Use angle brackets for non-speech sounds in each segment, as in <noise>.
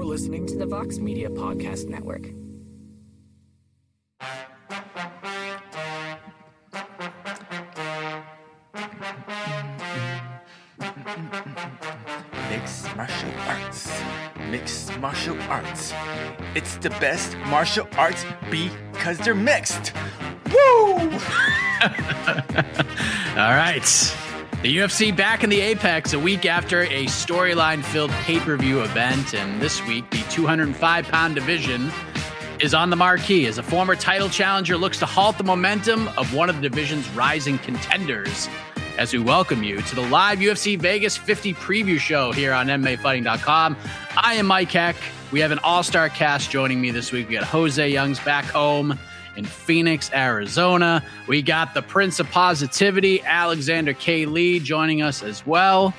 You're listening to the Vox Media Podcast Network. Mixed martial arts. Mixed martial arts. It's the best martial arts because they're mixed. Woo! <laughs> All right. The UFC back in the Apex a week after a storyline filled pay per view event. And this week, the 205 pound division is on the marquee as a former title challenger looks to halt the momentum of one of the division's rising contenders. As we welcome you to the live UFC Vegas 50 preview show here on MMAfighting.com. I am Mike Heck. We have an all star cast joining me this week. We got Jose Youngs back home in Phoenix, Arizona. We got the Prince of Positivity, Alexander K. Lee, joining us as well.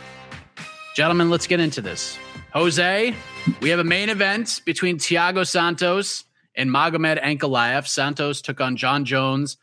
Gentlemen, let's get into this. Jose, we have a main event between Thiago Santos and Magomed Ankalaev. Santos took on Jon Jones,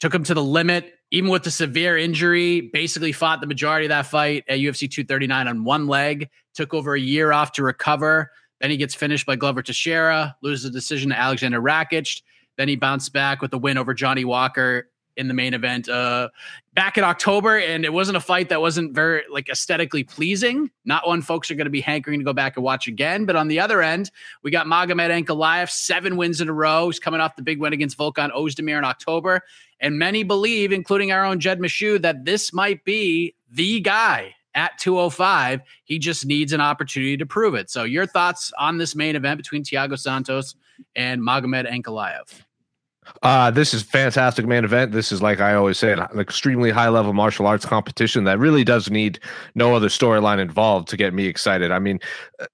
took him to the limit, even with the severe injury, basically fought the majority of that fight at UFC 239 on one leg, took over a year off to recover. Then he gets finished by Glover Teixeira, loses the decision to Alexander Rakic. Then he bounced back with the win over Johnny Walker in the main event uh, back in October, and it wasn't a fight that wasn't very like aesthetically pleasing. Not one folks are going to be hankering to go back and watch again. But on the other end, we got Magomed Ankalaev, seven wins in a row. He's coming off the big win against Volkan Ozdemir in October, and many believe, including our own Jed Meshew, that this might be the guy at 205. He just needs an opportunity to prove it. So, your thoughts on this main event between Thiago Santos and Magomed Ankalaev? Uh, this is fantastic main event. This is like I always say, an extremely high level martial arts competition that really does need no other storyline involved to get me excited. I mean, uh,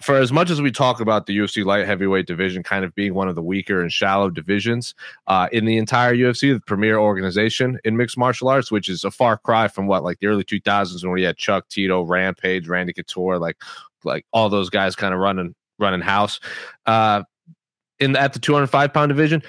for as much as we talk about the UFC light heavyweight division kind of being one of the weaker and shallow divisions uh, in the entire UFC, the premier organization in mixed martial arts, which is a far cry from what like the early 2000s when we had Chuck Tito, Rampage, Randy Couture, like like all those guys kind of running running house. Uh, in at the 205 pound division,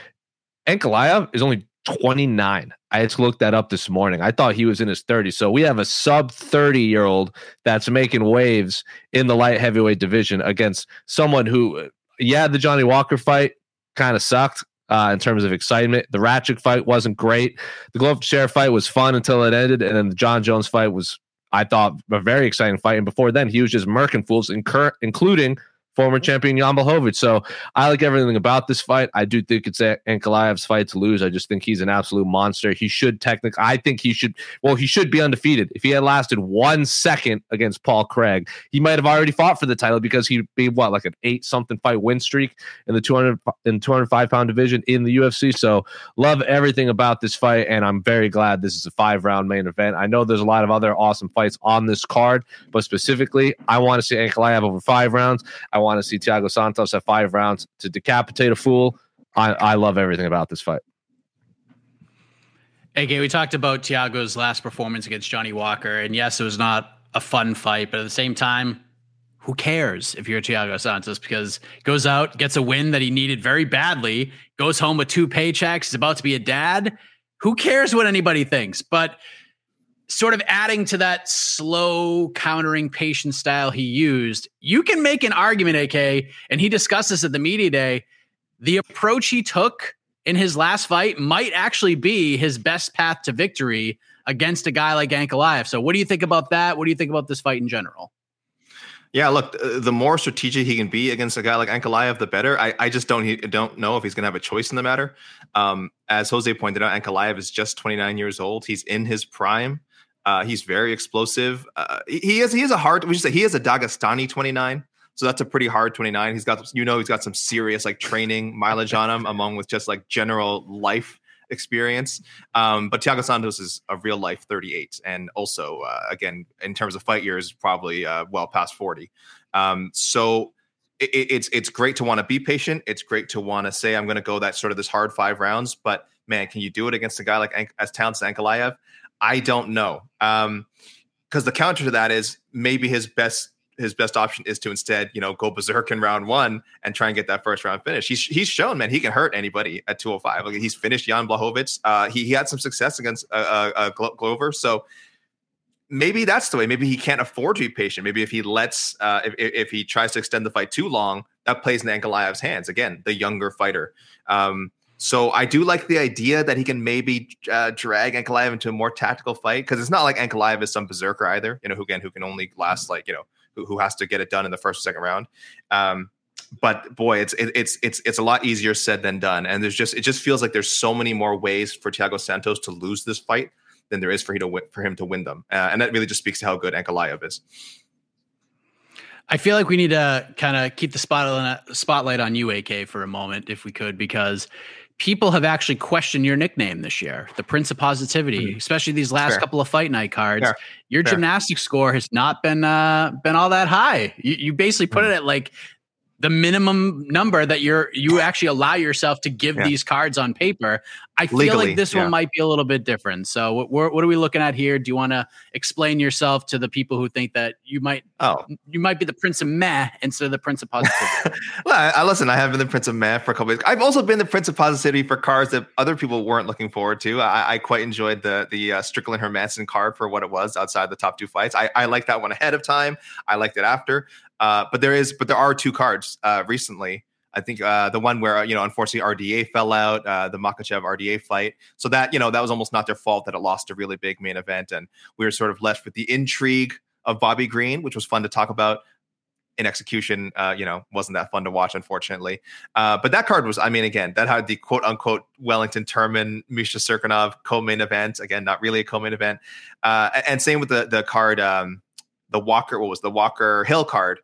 Ankalaev is only 29. I just looked that up this morning. I thought he was in his 30s. So we have a sub 30 year old that's making waves in the light heavyweight division against someone who, yeah, the Johnny Walker fight kind of sucked. Uh, in terms of excitement, the Rakic fight wasn't great. The Glove Share fight was fun until it ended, and then the John Jones fight was, I thought, a very exciting fight. And before then, he was just murking fools, incur- including former champion Jan Blachowicz. So I like everything about this fight. I do think it's Ankalaev's fight to lose. I just think he's an absolute monster. He should technically, I think he should, well, he should be undefeated. If he had lasted one second against Paul Craig, he might have already fought for the title because he'd be what, like an eight something fight win streak in the 200 in 205 pound division in the UFC. So love everything about this fight. And I'm very glad this is a five round main event. I know there's a lot of other awesome fights on this card, but specifically, I want to see Ankalaev over five rounds. I want to see Thiago Santos at five rounds to decapitate a fool. I, I love everything about this fight. Okay, we talked about Thiago's last performance against Johnny Walker, and yes, it was not a fun fight, but at the same time, who cares if you're Thiago Santos because goes out, gets a win that he needed very badly, goes home with two paychecks, is about to be a dad. Who cares what anybody thinks? But sort of adding to that slow countering patient style he used, you can make an argument, AK, and he discussed this at the media day. The approach he took in his last fight might actually be his best path to victory against a guy like Ankalaev. So, what do you think about that? What do you think about this fight in general? Yeah, look, uh, the more strategic he can be against a guy like Ankalaev, the better. I, I just don't don't know if he's going to have a choice in the matter. Um, as Jose pointed out, Ankalaev is just 29 years old. He's in his prime. Uh, he's very explosive. Uh, he is he is a hard. We should say he is a Dagestani 29. So that's a pretty hard 29. He's got you know he's got some serious like training mileage on him, among with just like general life experience. Um, but Thiago Santos is a real life 38, and also uh, again in terms of fight years, probably uh, well past 40. Um, so it, it's it's great to want to be patient. It's great to want to say I'm going to go that sort of this hard five rounds. But man, can you do it against a guy like as talented as Ankalaev? I don't know. Um, because the counter to that is maybe his best his best option is to instead, you know, go berserk in round one and try and get that first round finish. He's he's shown, man, he can hurt anybody at 205. Like he's finished Jan Blachowicz. Uh, he he had some success against uh, uh, uh Glover, so maybe that's the way. Maybe he can't afford to be patient. Maybe if he lets, uh, if if he tries to extend the fight too long, that plays in Ankalaev's hands. Again, the younger fighter. Um, so I do like the idea that he can maybe uh, drag Ankalaev into a more tactical fight because it's not like Ankalaev is some berserker either. You know, who can who can only last like you know who, who has to get it done in the first or second round. Um, but boy, it's it, it's it's it's a lot easier said than done. And there's just it just feels like there's so many more ways for Thiago Santos to lose this fight than there is for him to win, for him to win them. Uh, and that really just speaks to how good Ankalaev is. I feel like we need to kind of keep the spotlight spotlight on you, AK, for a moment, if we could, because people have actually questioned your nickname this year, the Prince of Positivity, mm-hmm. especially these last Fair. couple of fight night cards. Fair. Your Fair. gymnastic score has not been uh, been all that high. You, you basically put mm-hmm. it at like the minimum number that you're you actually allow yourself to give yeah. these cards on paper. I feel Legally, like this yeah. one might be a little bit different. So what, what are we looking at here? Do you want to explain yourself to the people who think that you might oh you might be the Prince of Meh instead of the Prince of Positivity? <laughs> well, I, I, listen. I have been the Prince of Meh for a couple weeks. I've also been the Prince of Positivity for cards that other people weren't looking forward to. I, I quite enjoyed the the uh, Strickland Hermansson card for what it was outside the top two fights. I, I like that one ahead of time. I liked it after. Uh, but there is, but there are two cards uh, recently. I think uh, the one where you know, unfortunately, RDA fell out, uh, the Makhachev RDA fight. So that you know, that was almost not their fault that it lost a really big main event, and we were sort of left with the intrigue of Bobby Green, which was fun to talk about. In execution, uh, you know, wasn't that fun to watch, unfortunately. Uh, but that card was, I mean, again, that had the quote unquote Wellington Turman, Misha Cirkunov co-main event. Again, not really a co-main event. Uh, and same with the the card. Um, the Walker, what was the Walker Hill card.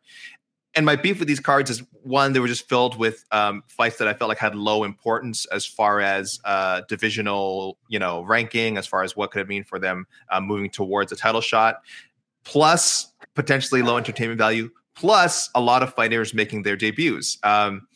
And my beef with these cards is one, they were just filled with um, fights that I felt like had low importance as far as uh, divisional, you know, ranking, as far as what could it mean for them uh, moving towards a title shot, plus potentially low entertainment value, plus a lot of fighters making their debuts. Um,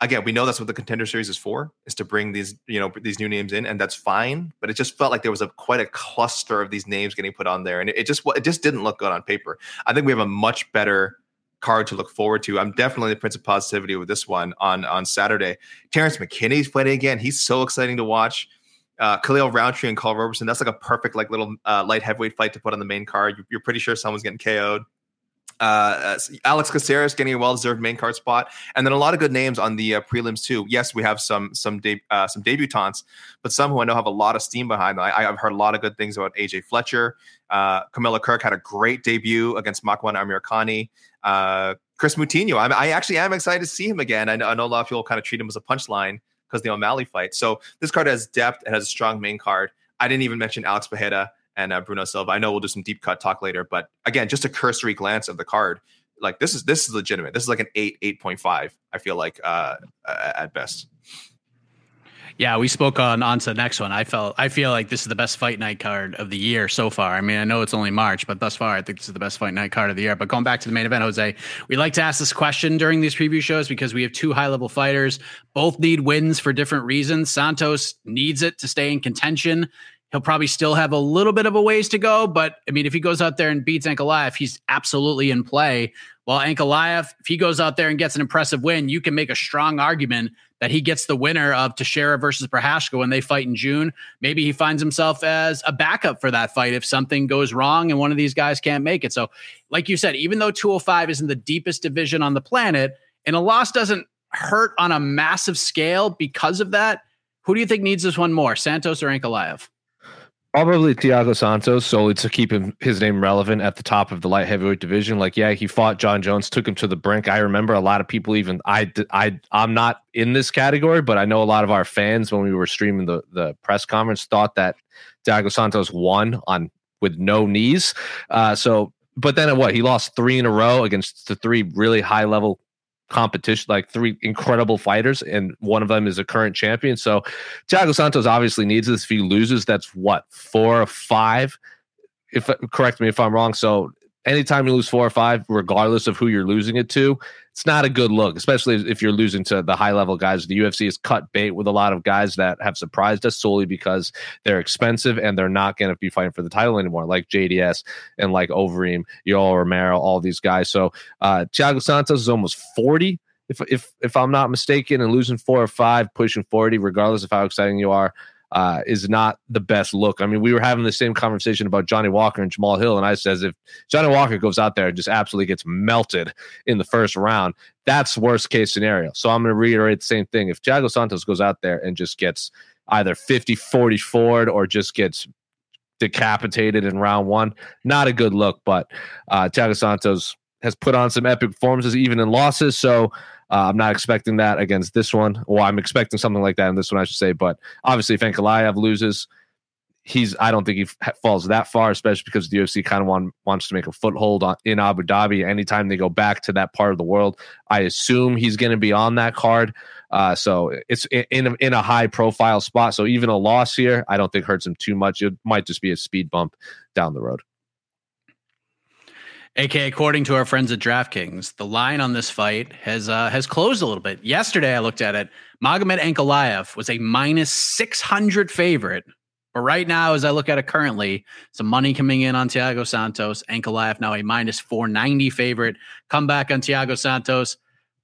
again, we know that's what the contender series is for, is to bring these, you know, these new names in, and that's fine. But it just felt like there was a quite a cluster of these names getting put on there, and it, it just it just didn't look good on paper. I think we have a much better card to look forward to. I'm definitely the Prince of Positivity with this one on on Saturday. Terrence McKinney's fighting again. He's so exciting to watch. Uh, Khalil Rountree and Karl Roberson. That's like a perfect like little uh, light heavyweight fight to put on the main card. You're, you're pretty sure someone's getting KO'd uh, Alex Caceres getting a well-deserved main card spot, and then a lot of good names on the uh, prelims too. Yes, we have some some de- uh, some debutants, but some who I know have a lot of steam behind them. I, have heard a lot of good things about AJ Fletcher. Uh, Kamuela Kirk had a great debut against Makwan Amirkhani. Uh, Kris Moutinho, I, I, actually am excited to see him again. I know, I know a lot of people kind of treat him as a punchline because the O'Malley fight. So this card has depth. and has a strong main card. I didn't even mention Alex Pereira and uh, Bruno Silva. I know we'll do some deep cut talk later, but again, just a cursory glance of the card, like this is this is legitimate. This is like an eight, eight point five. I feel like uh, at best. Yeah, we spoke on on to the next one. I felt I feel like this is the best fight night card of the year so far. I mean, I know it's only March, but thus far I think this is the best fight night card of the year. But going back to the main event, Jose, we like to ask this question during these preview shows because we have two high level fighters, both need wins for different reasons. Santos needs it to stay in contention. He'll probably still have a little bit of a ways to go, but I mean, if he goes out there and beats Ankalaev, he's absolutely in play. While Ankalaev, if he goes out there and gets an impressive win, you can make a strong argument that he gets the winner of Teixeira versus Prochazka when they fight in June. Maybe he finds himself as a backup for that fight if something goes wrong and one of these guys can't make it. So, like you said, even though 205 isn't the deepest division on the planet, and a loss doesn't hurt on a massive scale because of that, who do you think needs this one more, Santos or Ankalaev? Probably Thiago Santos, solely to keep him his name relevant at the top of the light heavyweight division. Like, yeah, he fought Jon Jones, took him to the brink. I remember a lot of people, even I, I, I'm not in this category, but I know a lot of our fans when we were streaming the the press conference thought that Thiago Santos won on with no knees. Uh, so, but then what he lost three in a row against the three really high level competition, like three incredible fighters, and one of them is a current champion. So Thiago Santos obviously needs this. If he loses, that's what four or five. If correct me if I'm wrong. So anytime you lose four or five, regardless of who you're losing it to, it's not a good look, especially if you're losing to the high level guys. The UFC has cut bait with a lot of guys that have surprised us solely because they're expensive and they're not going to be fighting for the title anymore, like JDS and like Overeem, Yoel Romero, all these guys. So uh, Thiago Santos is almost 40. If, if if I'm not mistaken, and losing four or five, pushing 40, regardless of how exciting you are, uh, is not the best look. I mean, we were having the same conversation about Johnny Walker and Jamal Hill, and I says if Johnny Walker goes out there and just absolutely gets melted in the first round, that's worst case scenario. So I'm going to reiterate the same thing. If Thiago Santos goes out there and just gets either 50 40 forward or just gets decapitated in round one, not a good look. But uh, Thiago Santos has put on some epic performances, even in losses. So uh, I'm not expecting that against this one. Well, I'm expecting something like that in this one, I should say. But obviously, if Ankalaev loses, he's I don't think he f- falls that far, especially because the UFC kind of want, wants to make a foothold on, in Abu Dhabi. Anytime they go back to that part of the world, I assume he's going to be on that card. Uh, so it's in a, in a high profile spot. So even a loss here, I don't think hurts him too much. It might just be a speed bump down the road. AK, according to our friends at DraftKings, the line on this fight has uh, has closed a little bit. Yesterday, I looked at it. Magomed Ankalaev was a minus six hundred favorite, but right now, as I look at it currently, some money coming in on Thiago Santos. Ankalaev now a minus four ninety favorite. Come back on Thiago Santos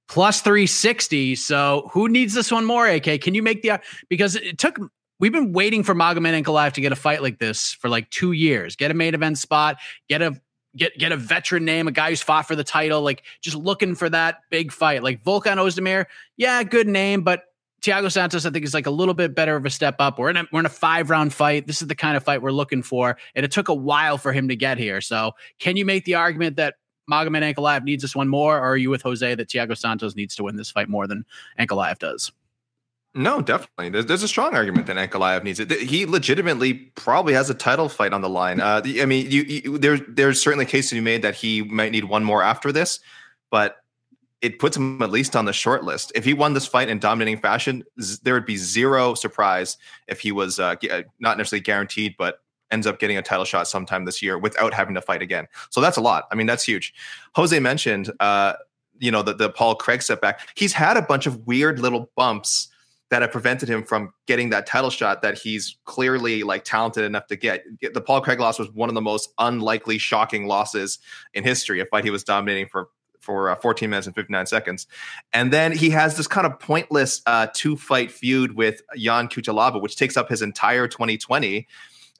plus three sixty. So who needs this one more? AK, can you make the because it took we've been waiting for Magomed Ankalaev to get a fight like this for like two years. Get a main event spot, get a get get a veteran name, a guy who's fought for the title, like just looking for that big fight. Like Volkan Ozdemir, yeah, good name, but Thiago Santos, I think, is like a little bit better of a step up. We're in a we're in a five round fight. This is the kind of fight we're looking for, and it took a while for him to get here. So, can you make the argument that Magomed Ankalaev needs this one more, or are you with Jose that Thiago Santos needs to win this fight more than Ankalaev does? No, definitely. There's, there's a strong argument that Ankalaev needs it. He legitimately probably has a title fight on the line. Uh, I mean, you, you, there, there's certainly a case to be made that he might need one more after this, but it puts him at least on the short list. If he won this fight in dominating fashion, z- there would be zero surprise if he was uh, g- uh, not necessarily guaranteed, but ends up getting a title shot sometime this year without having to fight again. So that's a lot. I mean, that's huge. Jose mentioned, uh, you know, the, the Paul Craig setback. He's had a bunch of weird little bumps that have prevented him from getting that title shot that he's clearly like talented enough to get. The Paul Craig loss was one of the most unlikely, shocking losses in history. A fight he was dominating for for uh, 14 minutes and 59 seconds, and then he has this kind of pointless uh, two fight feud with Ion Cutelaba, which takes up his entire 2020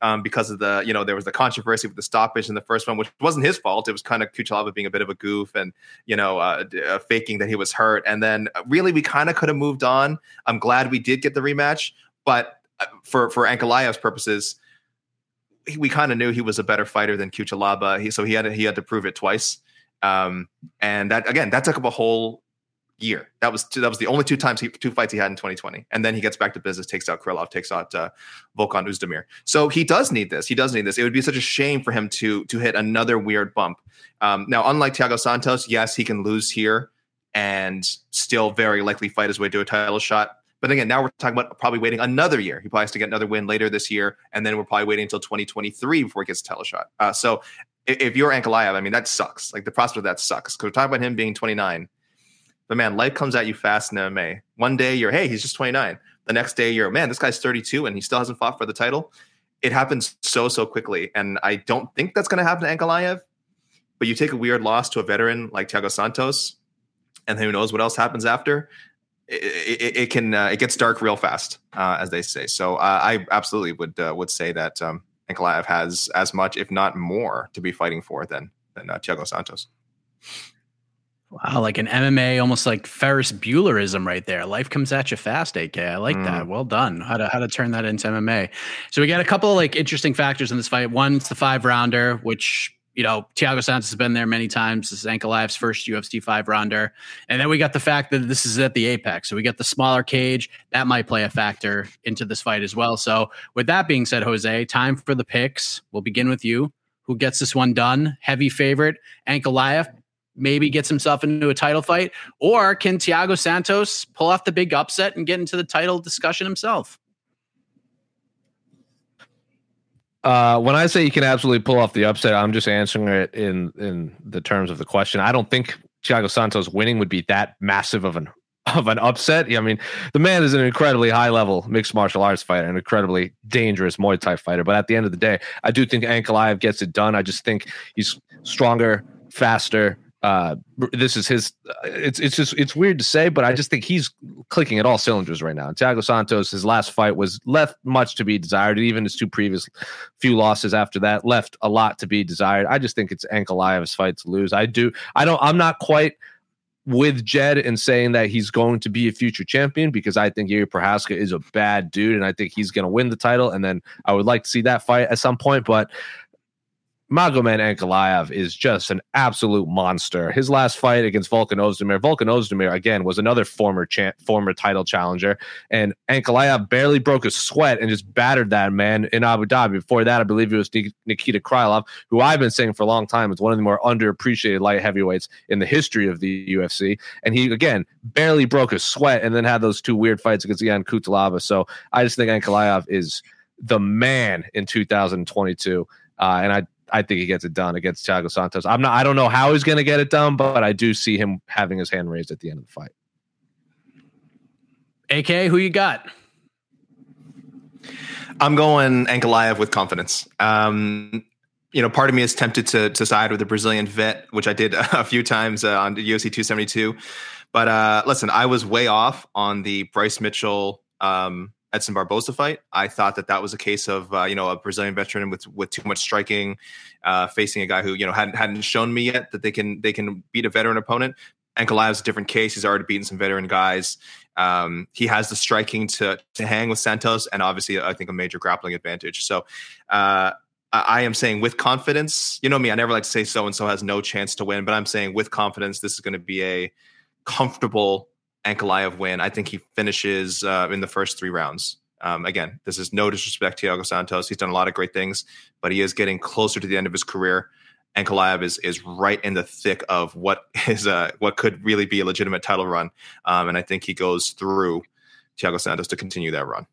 um, because of the you know there was the controversy with the stoppage in the first one, which wasn't his fault. It was kind of Cutelaba being a bit of a goof and you know uh, uh, faking that he was hurt. And then uh, really we kind of could have moved on. I'm glad we did get the rematch, but uh, for for Ankalaev's purposes, we kind of knew he was a better fighter than Cutelaba. He, so he had to, he had to prove it twice. Um, and that again, that took up a whole year. That was two, that was the only two times he, two fights he had in 2020. And then he gets back to business, takes out Krylov, takes out uh, Volkan Ozdemir. So he does need this. He does need this. It would be such a shame for him to to hit another weird bump. Um, now, unlike Thiago Santos, yes, he can lose here and still very likely fight his way to a title shot. But again, now we're talking about probably waiting another year. He probably has to get another win later this year, and then we're probably waiting until 2023 before he gets a title shot. Uh, so if you're Ankalaev, I mean, that sucks. Like the prospect of that sucks. Because we're talking about him being 29. But man, life comes at you fast in MMA. One day you're, hey, he's just 29. The next day you're, man, this guy's 32 and he still hasn't fought for the title. It happens so, so quickly. And I don't think that's going to happen to Ankalaev. But you take a weird loss to a veteran like Thiago Santos, and who knows what else happens after. It, it, it can uh, it gets dark real fast, uh, as they say. So uh, I absolutely would uh, would say that um, Ankalaev has as much, if not more, to be fighting for than than uh, Thiago Santos. Wow, like an MMA, almost like Ferris Buellerism right there. Life comes at you fast, AK. I like mm. that. Well done. How to how to turn that into MMA. So we got a couple of like interesting factors in this fight. One, it's the five rounder, which you know, Thiago Santos has been there many times. This is Ankalaev's first UFC five rounder. And then we got the fact that this is at the apex. So we got the smaller cage. That might play a factor into this fight as well. So with that being said, Jose, time for the picks. We'll begin with you. Who gets this one done? Heavy favorite, Ankalaev maybe gets himself into a title fight, or can Thiago Santos pull off the big upset and get into the title discussion himself? Uh, when I say you can absolutely pull off the upset, I'm just answering it in in the terms of the question. I don't think Thiago Santos winning would be that massive of an of an upset. I mean, the man is an incredibly high level mixed martial arts fighter, an incredibly dangerous Muay Thai fighter. But at the end of the day, I do think Ankalaev gets it done. I just think he's stronger, faster, uh this is his uh, it's it's just it's weird to say but i just think he's clicking at all cylinders right now Thiago santos his last fight was left much to be desired even his two previous few losses after that left a lot to be desired i just think it's ankalaev's fight to lose i do i don't i'm not quite with Jed in saying that he's going to be a future champion because I think Jiri Prochazka is a bad dude and I think he's going to win the title. And then I would like to see that fight at some point. But Magomed Ankalaev is just an absolute monster. His last fight against Volkan Ozdemir, Volkan Ozdemir again was another former cha- former title challenger, and Ankalaev barely broke a sweat and just battered that man in Abu Dhabi. Before that, I believe it was Nikita Krylov, who I've been saying for a long time is one of the more underappreciated light heavyweights in the history of the UFC, and he again barely broke a sweat and then had those two weird fights against Ion Cutelaba. So I just think Ankalaev is the man in 2022. Uh, and I I think he gets it done against Thiago Santos. I'm not. I don't know how he's going to get it done, but I do see him having his hand raised at the end of the fight. AK, who you got? I'm going Ankalaev with confidence. Um, you know, part of me is tempted to to side with the Brazilian vet, which I did <laughs> a few times uh, on UFC 272. But uh, listen, I was way off on the Bryce Mitchell um, Edson Barboza fight. I thought that that was a case of uh, you know a Brazilian veteran with with too much striking, uh, facing a guy who you know hadn't hadn't shown me yet that they can they can beat a veteran opponent. Ankalaev's a different case. He's already beaten some veteran guys. Um, he has the striking to to hang with Santos, and obviously I think a major grappling advantage. So. Uh, I am saying with confidence, you know me, I never like to say so and so has no chance to win, but I'm saying with confidence, this is going to be a comfortable Ankalaev win. I think he finishes uh, in the first three rounds. Um, again, this is no disrespect to Thiago Santos. He's done a lot of great things, but he is getting closer to the end of his career. Ankalaev is is right in the thick of what <laughs> is a what could really be a legitimate title run, um, and I think he goes through Thiago Santos to continue that run.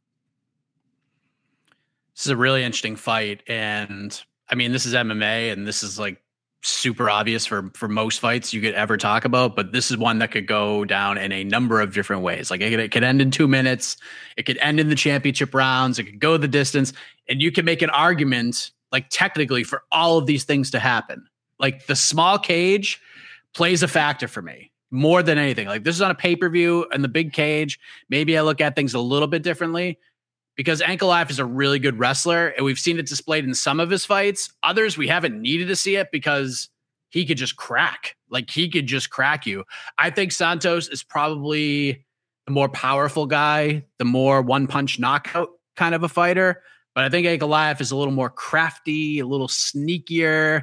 This is a really interesting fight, and I mean, this is MMA, and this is like super obvious for for most fights you could ever talk about, but this is one that could go down in a number of different ways. Like it could, it could end in two minutes, it could end in the championship rounds, it could go the distance, and you can make an argument like technically for all of these things to happen. Like the small cage plays a factor for me more than anything. Like this is on a pay per view and the big cage. Maybe I look at things a little bit differently because Ankalaev is a really good wrestler, and we've seen it displayed in some of his fights. Others, we haven't needed to see it because he could just crack. Like he could just crack you. I think Santos is probably the more powerful guy, the more one punch knockout kind of a fighter. But I think Ankalaev is a little more crafty, a little sneakier.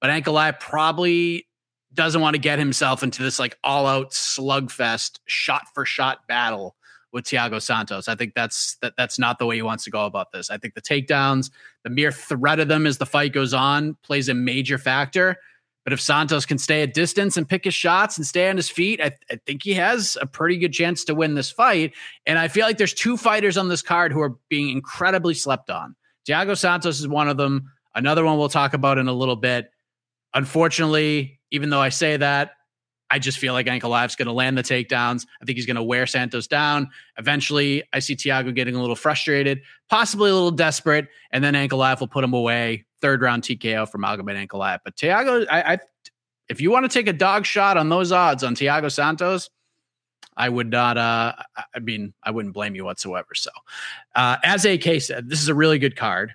But Ankalaev probably doesn't want to get himself into this like all out slugfest, shot for shot battle with Thiago Santos. I think that's that that's not the way he wants to go about this. I think the takedowns, the mere threat of them as the fight goes on, plays a major factor. But if Santos can stay at distance and pick his shots and stay on his feet, I, I, think he has a pretty good chance to win this fight. And I feel like there's two fighters on this card who are being incredibly slept on. Thiago Santos is one of them. Another one we'll talk about in a little bit. Unfortunately, even though I say that, I just feel like Ankalaev's going to land the takedowns. I think he's going to wear Santos down. Eventually, I see Thiago getting a little frustrated, possibly a little desperate, and then Ankalaev will put him away. Third round TKO for Magomed Ankalaev. But Thiago, I, I, if you want to take a dog shot on those odds on Thiago Santos, I would not. Uh, I mean, I wouldn't blame you whatsoever. So, uh, as AK said, this is a really good card.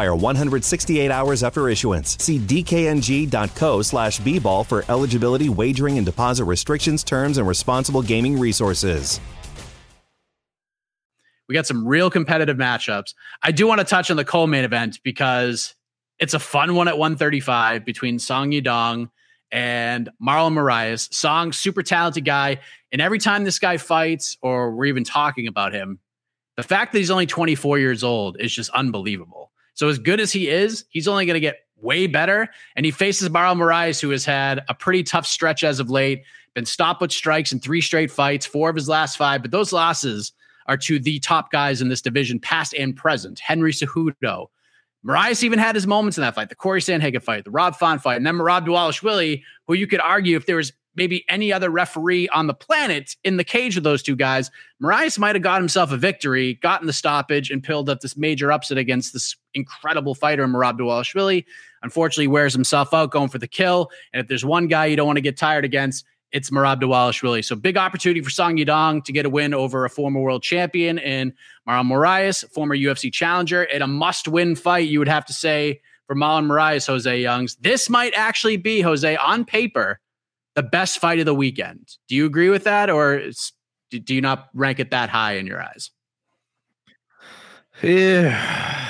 expire 168 hours after issuance. See dkng.co slash bball for eligibility, wagering, and deposit restrictions, terms, and responsible gaming resources. We got some real competitive matchups. I do want to touch on the co-main event because it's a fun one at 135 between Song Yadong and Marlon Moraes. Song, super talented guy. And every time this guy fights, or we're even talking about him, the fact that he's only 24 years old is just unbelievable. So as good as he is, he's only going to get way better. And he faces Marlon Moraes, who has had a pretty tough stretch as of late, been stopped with strikes in three straight fights, four of his last five. But those losses are to the top guys in this division, past and present. Henry Cejudo. Moraes even had his moments in that fight, the Corey Sandhagen fight, the Rob Font fight, and then Merab Dvalishvili, who you could argue if there was maybe any other referee on the planet in the cage of those two guys, Moraes might have got himself a victory, gotten the stoppage, and pilled up this major upset against this incredible fighter, Merab Dvalishvili. Unfortunately, wears himself out going for the kill. And if there's one guy you don't want to get tired against, it's Merab Dvalishvili. So big opportunity for Song Yadong to get a win over a former world champion in Marlon Moraes, former UFC challenger, in a must-win fight, you would have to say, for Marlon Moraes, Jose Youngs. This might actually be, Jose, on paper, the best fight of the weekend. Do you agree with that, or do you not rank it that high in your eyes? Yeah,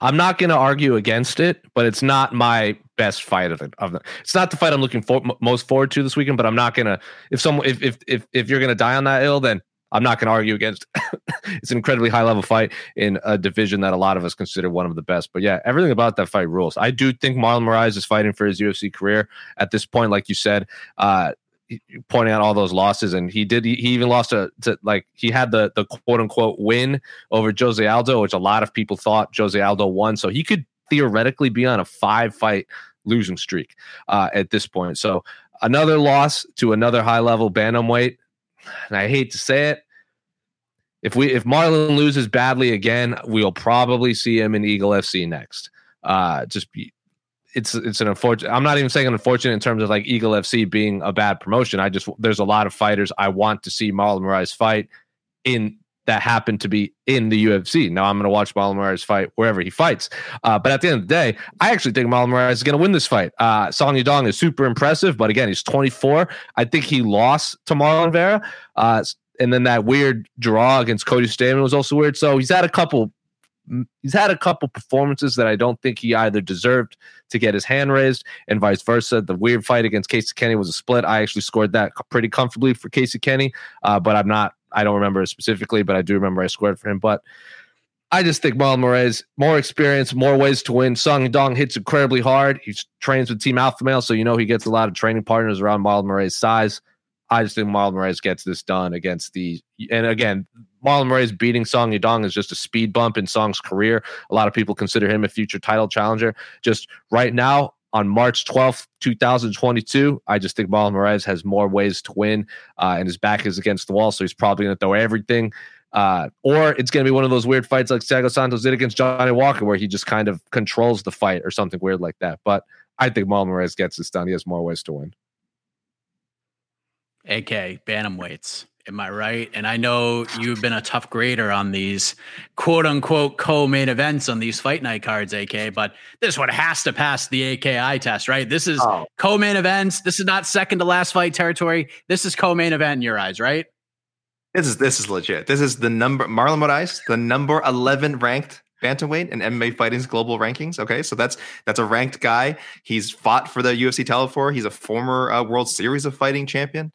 I'm not going to argue against it, but it's not my best fight of it. Of the, it's not the fight I'm looking for most forward to this weekend. But I'm not gonna if someone if if if, if you're gonna die on that hill, then I'm not going to argue against. <laughs> it's an incredibly high level fight in a division that a lot of us consider one of the best. But yeah, everything about that fight rules. I do think Marlon Moraes is fighting for his UFC career at this point, like you said. Uh, pointing out all those losses and he did he, even lost a to, like he had the the quote unquote win over Jose Aldo which a lot of people thought Jose Aldo won so he could theoretically be on a five fight losing streak uh, at this point so another loss to another high level bantamweight and I hate to say it if we if Marlon loses badly again, we'll probably see him in Eagle FC next. Uh, just be, it's it's an unfortunate. I'm not even saying unfortunate in terms of like Eagle FC being a bad promotion. I just there's a lot of fighters I want to see Marlon Moraes fight in that happened to be in the UFC. Now I'm going to watch Marlon Moraes fight wherever he fights. Uh, but at the end of the day, I actually think Marlon Moraes is going to win this fight. Uh, Song Yadong is super impressive, but again, he's 24. I think he lost to Marlon Vera. Uh, and then that weird draw against Cody Stamann was also weird. So he's had a couple he's had a couple performances that I don't think he either deserved to get his hand raised and vice versa. The weird fight against Casey Kenny was a split. I actually scored that pretty comfortably for Casey Kenny, uh, but I'm not. I don't remember specifically, but I do remember I scored for him. But I just think Marlon Moraes, more experience, more ways to win. Song Dong hits incredibly hard. He trains with Team Alpha Male, so you know he gets a lot of training partners around Marlon Moraes' size. I just think Marlon Moraes gets this done against the. And again, Marlon Moraes beating Song Yadong is just a speed bump in Song's career. A lot of people consider him a future title challenger. Just right now, on March 12th, 2022, I just think Marlon Moraes has more ways to win, uh, and his back is against the wall, so he's probably going to throw everything Uh, or it's going to be one of those weird fights like Thiago Santos did against Johnny Walker, where he just kind of controls the fight or something weird like that. But I think Marlon Moraes gets this done. He has more ways to win. AK bantamweights. Am I right? And I know you've been a tough grader on these quote unquote co main events on these fight night cards, AK, but this one has to pass the AKI test, right? This is oh. co main events. This is not second to last fight territory. This is co main event in your eyes, right? This is this is legit. This is the number Marlon Moraes, the number 11 ranked bantamweight in MMA Fighting's global rankings. Okay, so that's that's a ranked guy. He's fought for the UFC title for. He's a former uh, World Series of Fighting champion.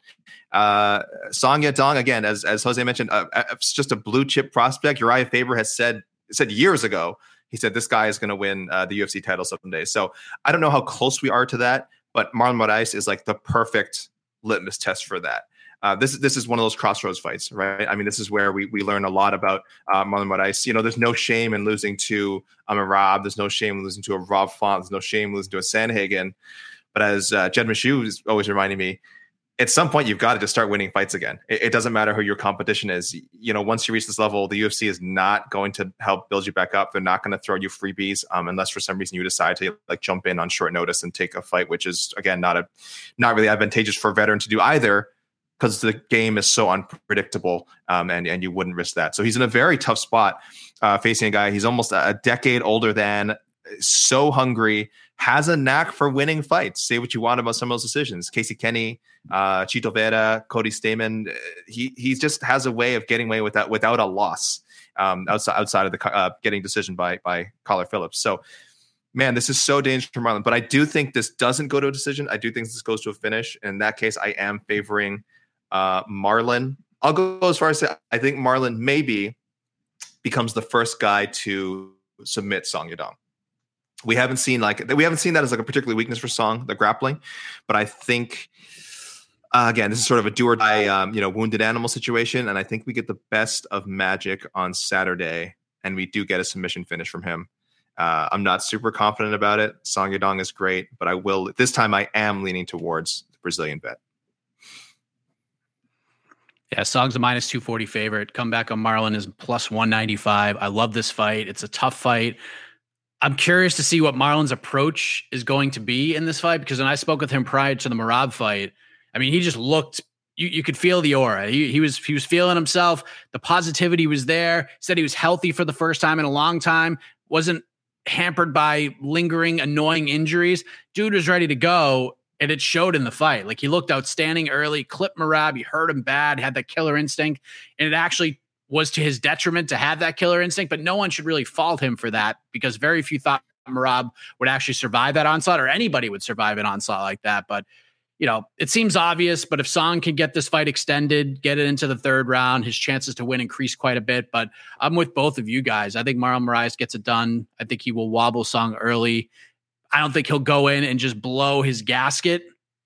Uh, Song Yadong, again, as as Jose mentioned, uh, uh, it's just a blue chip prospect. Urijah Faber has said said years ago. He said this guy is going to win uh, the UFC title someday. So I don't know how close we are to that, but Marlon Moraes is like the perfect litmus test for that. Uh, this this is one of those crossroads fights, right? I mean, this is where we we learn a lot about uh, Marlon Moraes. You know, there's no shame in losing to um, a Rob. There's no shame in losing to a Rob Font. There's no shame in losing to a Sandhagen. But as uh, Jed Meshew is always reminding me, at some point you've got to just start winning fights again. It, it, doesn't matter who your competition is. You know, once you reach this level, the UFC is not going to help build you back up. They're not going to throw you freebies um, unless for some reason you decide to like jump in on short notice and take a fight, which is again not a not really advantageous for a veteran to do either because the game is so unpredictable um, and and you wouldn't risk that. So he's in a very tough spot uh, facing a guy. He's almost a decade older than, so hungry, has a knack for winning fights. Say what you want about some of those decisions. Casey Kenny, uh, Chito Vera, Cody Stamann. Uh, he he just has a way of getting away with that without a loss. Um, outside outside of the uh, getting decision by by Kyler Phillips. So, man, this is so dangerous for Marlon. But I do think this doesn't go to a decision. I do think this goes to a finish. In that case, I am favoring uh, Marlon. I'll go as far as say I think Marlon maybe becomes the first guy to submit Song Yadong we haven't seen like we haven't seen that as like a particular weakness for Song, the grappling, but I think uh, again this is sort of a do or die, um, you know, wounded animal situation, and I think we get the best of Magic on Saturday, and we do get a submission finish from him. Uh, I'm not super confident about it. Song Yadong is great, but I will this time I am leaning towards the Brazilian bet. Yeah, Song's a minus 240 favorite. Comeback on Marlon is plus 195. I love this fight. It's a tough fight. I'm curious to see what Marlon's approach is going to be in this fight because when I spoke with him prior to the Merab fight, I mean, he just looked. You, you could feel the aura. He, he was he was feeling himself. The positivity was there. Said he was healthy for the first time in a long time. wasn't hampered by lingering annoying injuries. Dude was ready to go, and it showed in the fight. Like he looked outstanding early. Clipped Merab, He hurt him bad. Had that killer instinct, and it actually was to his detriment to have that killer instinct, but no one should really fault him for that because very few thought Merab would actually survive that onslaught or anybody would survive an onslaught like that. But, you know, it seems obvious, but if Song can get this fight extended, get it into the third round, his chances to win increase quite a bit. But I'm with both of you guys. I think Marlon Moraes gets it done. I think he will wobble Song early. I don't think he'll go in and just blow his gasket.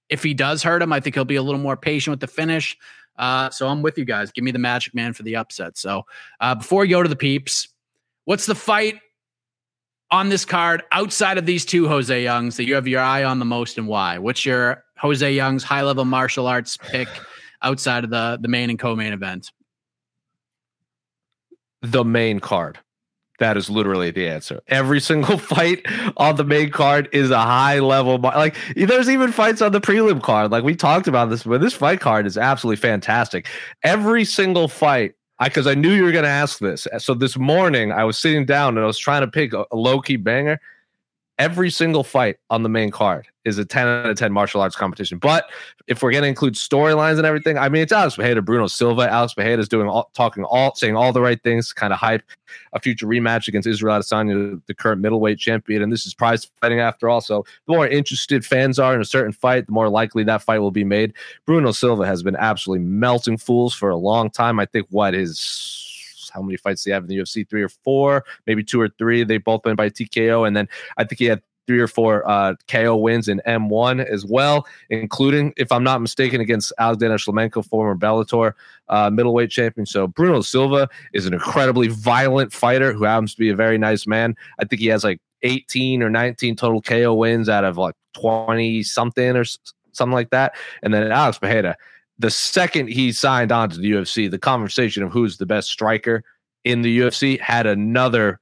If he does hurt him, I think he'll be a little more patient with the finish. Uh, so I'm with you guys. Give me the Magic Man for the upset. So uh, before we go to the peeps, what's the fight on this card outside of these two Jose Youngs that you have your eye on the most and why? What's your Jose Young's high level martial arts pick outside of the the main and co-main event? The main card. That is literally the answer. Every single <laughs> fight on the main card is a high level. Like there's even fights on the prelim card. Like we talked about this, but this fight card is absolutely fantastic. Every single fight, because I, I, knew you were going to ask this. So this morning I was sitting down and I was trying to pick a, a low key banger. Every single fight on the main card is a 10 out of 10 martial arts competition. But if we're going to include storylines and everything, I mean, it's Alex Pereira, Bruno Silva. Alex Pereira is doing all, talking all, saying all the right things, kind of hype a future rematch against Israel Adesanya, the current middleweight champion. And this is prize fighting after all. So the more interested fans are in a certain fight, the more likely that fight will be made. Bruno Silva has been absolutely melting fools for a long time. I think what is how many fights you have in the UFC? Three or four, maybe two or three. They've both been by TKO. And then I think he had three or four uh, KO wins in M1 as well, including, if I'm not mistaken, against Alexander Shlemenko, former Bellator uh, middleweight champion. So Bruno Silva is an incredibly violent fighter who happens to be a very nice man. I think he has like 18 or 19 total KO wins out of like 20 something or something like that. And then Alex Pereira the second he signed on to the UFC, the conversation of who's the best striker in the UFC had another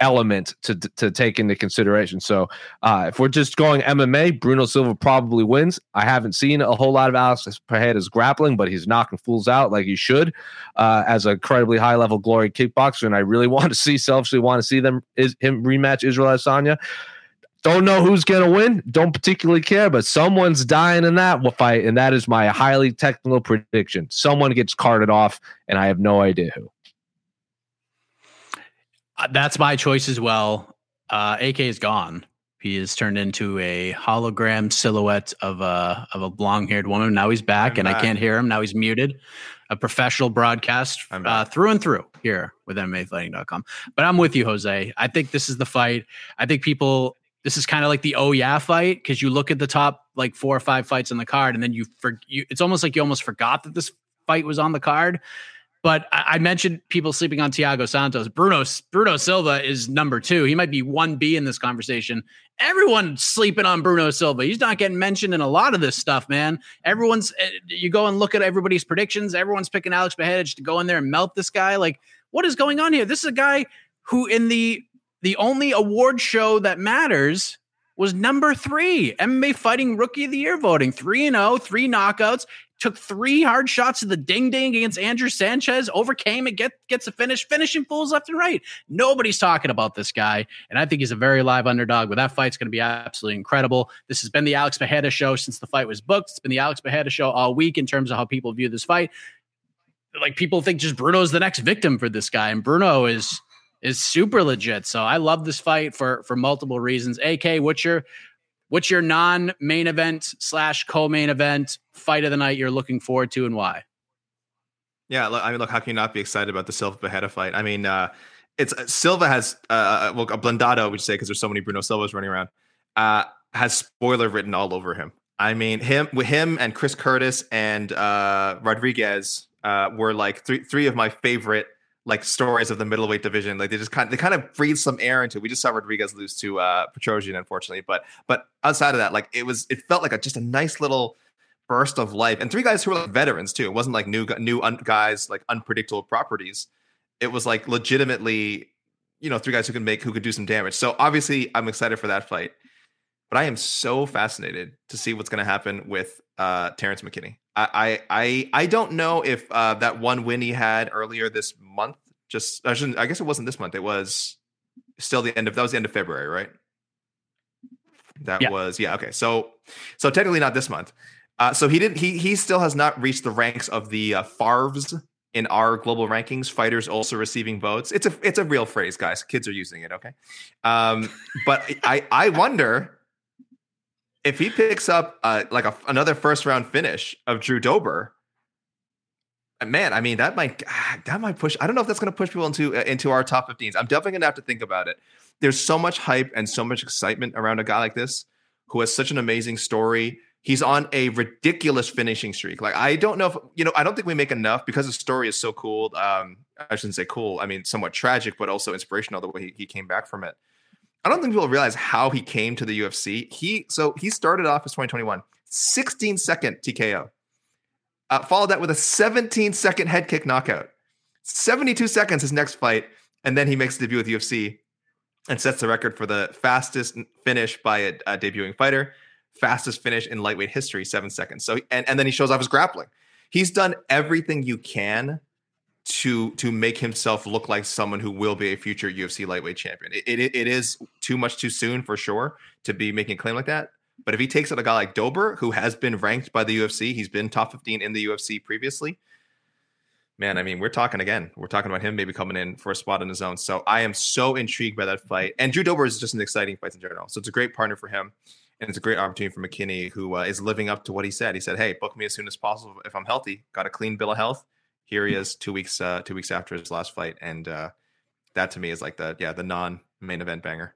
element to to take into consideration. So uh, if we're just going MMA, Bruno Silva probably wins. I haven't seen a whole lot of Alex Pereira's grappling, but he's knocking fools out like he should uh, as a incredibly high level glory kickboxer. And I really <laughs> want to see, selfishly want to see them is him rematch Israel Adesanya. Don't know who's going to win. Don't particularly care, but someone's dying in that fight, and that is my highly technical prediction. Someone gets carted off, and I have no idea who. Uh, that's my choice as well. Uh, AK is gone. He is turned into a hologram silhouette of a of a long haired woman. Now he's back, I'm and back. I can't hear him. Now he's muted. A professional broadcast uh, through and through here with MMAfighting.com. But I'm with you, Jose. I think this is the fight. I think people. This is kind of like the oh yeah fight because you look at the top like four or five fights on the card, and then you for you, it's almost like you almost forgot that this fight was on the card but I mentioned people sleeping on Thiago Santos. Bruno Bruno Silva is number two. He might be one B in this conversation. Everyone's sleeping on Bruno Silva. He's not getting mentioned in a lot of this stuff, man. Everyone's eh, you go and look at everybody's predictions. Everyone's picking Alex Pereira to go in there and melt this guy. Like, what is going on here? This is a guy who, in the the only award show that matters, was number three. MMA Fighting Rookie of the Year voting, 3 and 0, three knockouts took three hard shots to the ding ding against Andrew Sanchez, overcame it, get, gets a finish, finishing fools left and right. Nobody's talking about this guy. And I think he's a very live underdog, but that fight's going to be absolutely incredible. This has been the Alex Pereira show since the fight was booked. It's been the Alex Pereira show all week in terms of how people view this fight. Like people think just Bruno is the next victim for this guy, and Bruno is is super legit. So I love this fight for for multiple reasons. AK, what's your What's your non main event slash co main event fight of the night you're looking forward to and why? Yeah, look, I mean, look, how can you not be excited about the Silva Pereira fight? I mean, uh, it's uh, Silva has uh, uh well, a blindado, would say, because there's so many Bruno Silvas running around, uh, has spoiler written all over him. I mean, him with him and Chris Curtis and uh, Rodriguez uh, were like three three of my favorite like stories of the middleweight division. Like they just kind of, they kind of breathe some air into. It. We just saw Rodriguez lose to uh Petrosyan, unfortunately, but but outside of that, like it was it felt like a just a nice little burst of life. And three guys who were like veterans too. It wasn't like new new un- guys like unpredictable properties. It was like legitimately, you know, three guys who can make who could do some damage. So obviously, I'm excited for that fight. But I am so fascinated to see what's going to happen with uh, Terrence McKinney. I I I don't know if uh, that one win he had earlier this month. Just I, I guess it wasn't this month. It was still the end of that was the end of February, right? That yeah. was yeah okay. So so technically not this month. Uh, so he didn't he he still has not reached the ranks of the uh, Farvs in our global rankings. Fighters also receiving votes. It's a it's a real phrase, guys. Kids are using it. Okay, um, but I I wonder if he picks up uh, like a, another first round finish of Drew Dober, uh, man, I mean that might ah, that might push. I don't know if that's going to push people into uh, into our top 15s. I'm definitely going to have to think about it. There's so much hype and so much excitement around a guy like this who has such an amazing story. He's on a ridiculous finishing streak. Like I don't know if you know. I don't think we make enough because the story is so cool. Um, I shouldn't say cool. I mean, somewhat tragic, but also inspirational the way he, he came back from it. I don't think people realize how he came to the UFC. He so he started off as 2021, 16 second TKO. Uh, followed that with a 17 second head kick knockout. 72 seconds his next fight, and then he makes the debut with UFC and sets the record for the fastest finish by a, a debuting fighter, fastest finish in lightweight history, seven seconds. So and, and then he shows off his grappling. He's done everything you can to to make himself look like someone who will be a future UFC lightweight champion. It, it, it is too much too soon for sure to be making a claim like that. But if he takes it a guy like Dober, who has been ranked by the UFC, he's been top 15 in the UFC previously. Man, I mean, we're talking again. We're talking about him maybe coming in for a spot in his own. So I am so intrigued by that fight. And Drew Dober is just an exciting fight in general. So it's a great partner for him. And it's a great opportunity for McKinney, who uh, is living up to what he said. He said, Hey, book me as soon as possible if I'm healthy. Got a clean bill of health here he is two weeks uh, two weeks after his last fight, and uh, that to me is like the yeah the non main event banger.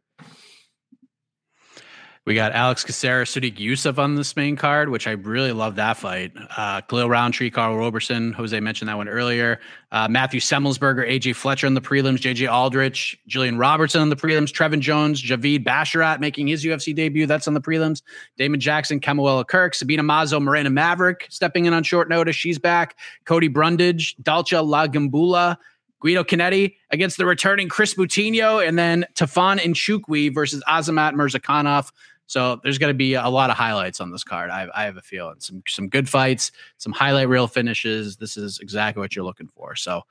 We got Alex Caceres, Sodiq Yusuff on this main card, which I really love that fight. Uh, Khalil Rountree, Karl Roberson, Jose mentioned that one earlier. Uh, Matthew Semelsberger, AJ Fletcher on the prelims, JJ Aldrich, Jillian Robertson on the prelims, Trevin Jones, Javid Basharat making his UFC debut. That's on the prelims. Damon Jackson, Kamuela Kirk, Sabina Mazo, Miranda Maverick stepping in on short notice. She's back. Cody Brundage, Dalcha Lungiambula, Guido Canetti against the returning Chris Moutinho, and then Tafon Nchukwi versus Azamat Murzakanov. So there's going to be a lot of highlights on this card. I, I have a feeling some some good fights, some highlight reel finishes. This is exactly what you're looking for. So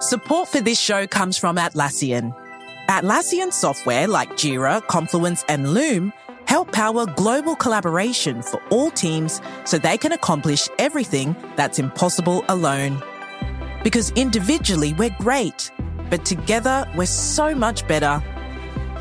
support for this show comes from Atlassian. Atlassian software like Jira, Confluence, and Loom help power global collaboration for all teams so they can accomplish everything that's impossible alone. Because individually we're great, but together we're so much better.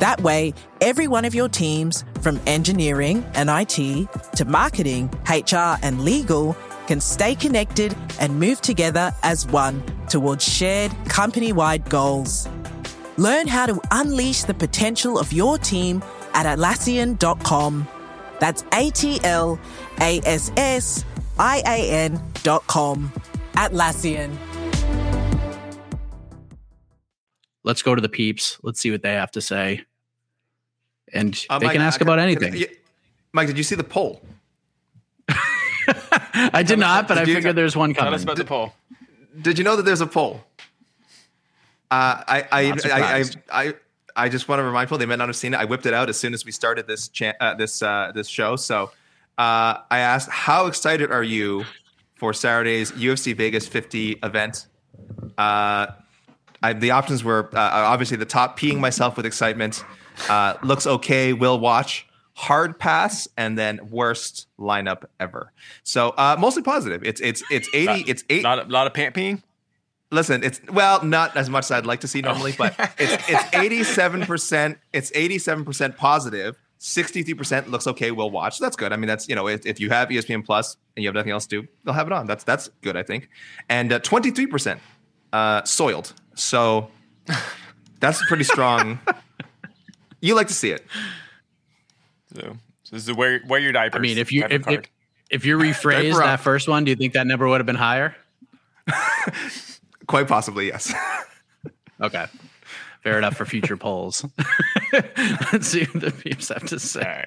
That way, every one of your teams, from engineering and IT to marketing, HR, and legal, can stay connected and move together as one towards shared company wide goals. Learn how to unleash the potential of your team at Atlassian.com. That's A T L A S S I A N.com. Atlassian. let's go to the peeps. Let's see what they have to say. And Uh, they Mike, can ask I- about I- anything. yeah. Mike, did you see the poll? <laughs> I did not, but I Did you- figured there's one Tell us about the poll. Did you know that there's a poll? Uh, I, I, I, I. I, I just want to remind people they may not have seen it. I whipped it out as soon as we started this cha- uh, this uh, this show. So uh, I asked, "How excited are you for Saturday's UFC Vegas 50 event?" Uh, I, the options were uh, obviously the top, peeing myself with excitement. Uh, looks okay, will watch. Hard pass, and then worst lineup ever. So uh, mostly positive. It's it's it's eighty. it's eight. Lot of, lot of pant peeing. Listen, it's well, not as much as I'd like to see normally, but it's it's eighty seven percent. It's eighty seven percent positive. Sixty three percent looks okay. We'll watch. That's good. I mean, that's you know, if, if you have ESPN Plus and you have nothing else to do, they'll have it on. That's that's good. I think. And twenty three percent soiled. So that's pretty strong. You like to see it. So, so this is wear wear your diapers. I mean, if you if, if if you <laughs> rephrase that first one, do you think that number would have been higher? <laughs> Quite possibly, yes. <laughs> Okay. Fair enough for future polls. Let's see what the peeps have to say.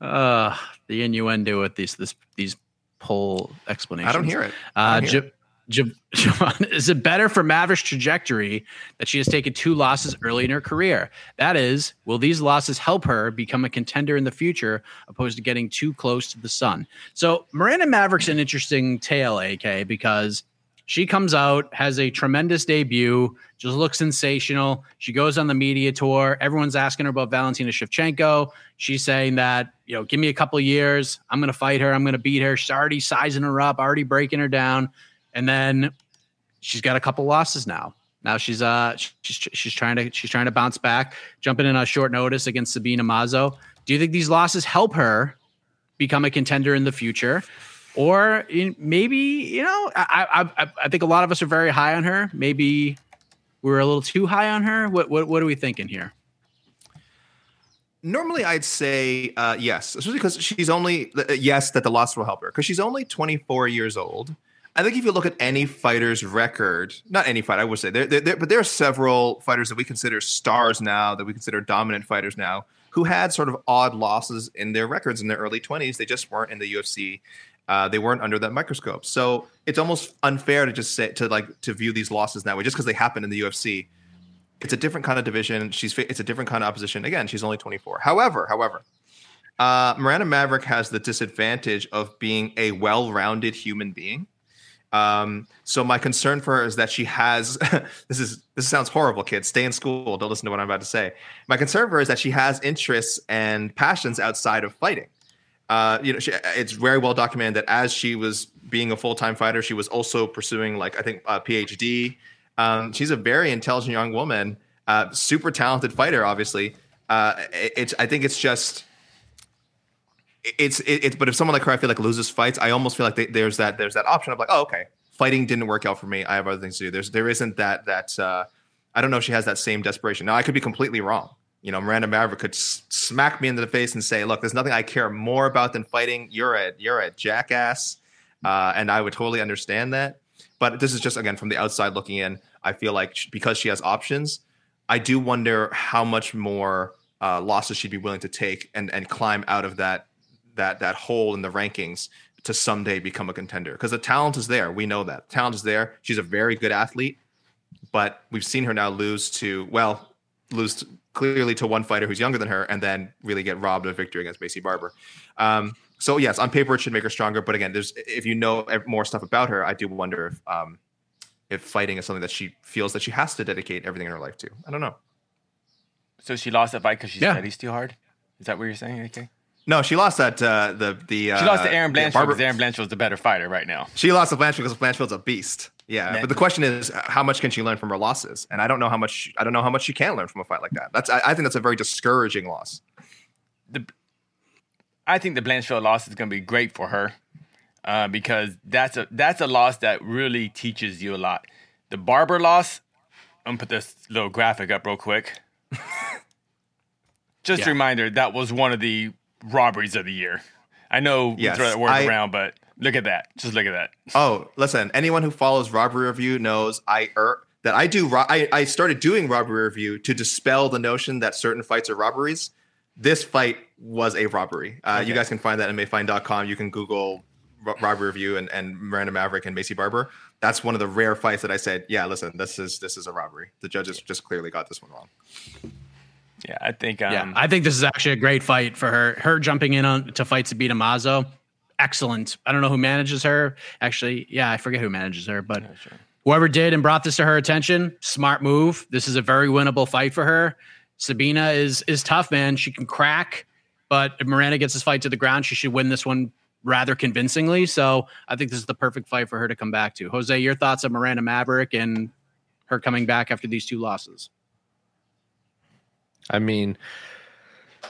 Uh, the innuendo with these this these poll explanations. I don't hear it. I Uh, don't hear J- J- <laughs> Javon, is it better for Maverick's trajectory that she has taken two losses early in her career? That is, will these losses help her become a contender in the future, opposed to getting too close to the sun? So Miranda Maverick's an interesting tale, AK, because she comes out, has a tremendous debut, just looks sensational. She goes on the media tour. Everyone's asking her about Valentina Shevchenko. She's saying that, you know, give me a couple years. I'm going to fight her. I'm going to beat her. She's already sizing her up, already breaking her down. And then she's got a couple losses now. Now she's uh she's she's trying to she's trying to bounce back, jumping in on short notice against Sabina Mazo. Do you think these losses help her become a contender in the future? Or maybe you know, I, I I I think a lot of us are very high on her. Maybe we're a little too high on her. What what what are we thinking here? Normally, I'd say uh, yes, especially because she's only uh, yes that the loss will help her because she's only 24 years old. I think if you look at any fighter's record, not any fight, I would say there, but there are several fighters that we consider stars now, that we consider dominant fighters now, who had sort of odd losses in their records in their early 20s. They just weren't in the UFC. Uh, they weren't under that microscope. So it's almost unfair to just say to like to view these losses that way, just because they happen in the UFC it's a different kind of division. She's it's a different kind of opposition. Again, she's only 24. However, however, uh, Miranda Maverick has the disadvantage of being a well-rounded human being, Um, so my concern for her is that she has <laughs> this is this sounds horrible, kids. Stay in school. Don't listen to what I'm about to say. My concern for her is that she has interests and passions outside of fighting. Uh, you know, she, it's very well documented that as she was being a full time fighter, she was also pursuing like I think a PhD. Um, she's a very intelligent young woman, uh, super talented fighter. Obviously, uh, it, it's I think it's just it's it, it's but if someone like her I feel like loses fights, I almost feel like they, there's that there's that option of like, oh okay, fighting didn't work out for me. I have other things to do. There's there isn't that that uh, I don't know if she has that same desperation. Now I could be completely wrong. You know, Miranda Maverick could s- smack me into the face and say, "Look, there's nothing I care more about than fighting. You're a you're a jackass," uh, and I would totally understand that. But this is just again from the outside looking in. I feel like sh- because she has options, I do wonder how much more uh, losses she'd be willing to take and and climb out of that that that hole in the rankings to someday become a contender because the talent is there. We know that the talent is there. She's a very good athlete, but we've seen her now lose to well, lose to, clearly to one fighter who's younger than her, and then really get robbed of victory against Maycee Barber. Um, so yes, on paper it should make her stronger, but again, there's if you know more stuff about her, I do wonder if um, if fighting is something that she feels that she has to dedicate everything in her life to. I don't know. So she lost that fight because she Yeah. studies too hard. Is that what you're saying? AK? No, she lost that uh, the the uh, She lost to Erin yeah, Blanchfield Barber- because Erin Blanchfield's the better fighter right now. She lost to Blanchfield because Blanchfield's a beast. Yeah, Man. but the question is, how much can she learn from her losses? And I don't know how much. I don't know how much she can learn from a fight like that. That's. I, I think that's a very discouraging loss. The, I think the Blanchfield loss is going to be great for her uh, because that's a that's a loss that really teaches you a lot. The Barber loss, I'm gonna put this little graphic up real quick. <laughs> Just Yeah. a reminder, that was one of the robberies of the year. I know Yes, throw that word I- around, but look at that. Just look at that. Oh, listen. Anyone who follows robbery review knows I er, that I do. ro- I I started doing robbery review to dispel the notion that certain fights are robberies. This fight was a robbery. Uh, You guys can find that at mmafighting.com. You can Google robbery review and, and Miranda Maverick and Maycee Barber. That's one of the rare fights that I said, yeah, listen, this is this is a robbery. The judges just clearly got this one wrong. Yeah, I think. Um, yeah, I think this is actually a great fight for her. Her jumping in on to fight Sabina Mazo, excellent. I don't know who manages her. Actually, yeah, I forget who manages her, but whoever did and brought this to her attention, smart move. This is a very winnable fight for her. Sabina is is tough, man. She can crack, but if Miranda gets this fight to the ground, she should win this one rather convincingly. So I think this is the perfect fight for her to come back to. Jose, your thoughts on Miranda Maverick and her coming back after these two losses? I mean,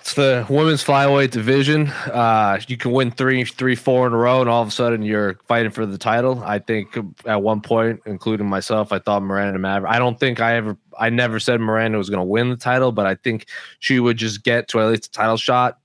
it's the women's flyweight division. Uh, you can win three, three, four in a row, and all of a sudden you're fighting for the title. I think at one point, including myself, I thought Miranda Maverick. I don't think I ever, I never said Miranda was going to win the title, but I think she would just get to at least a title shot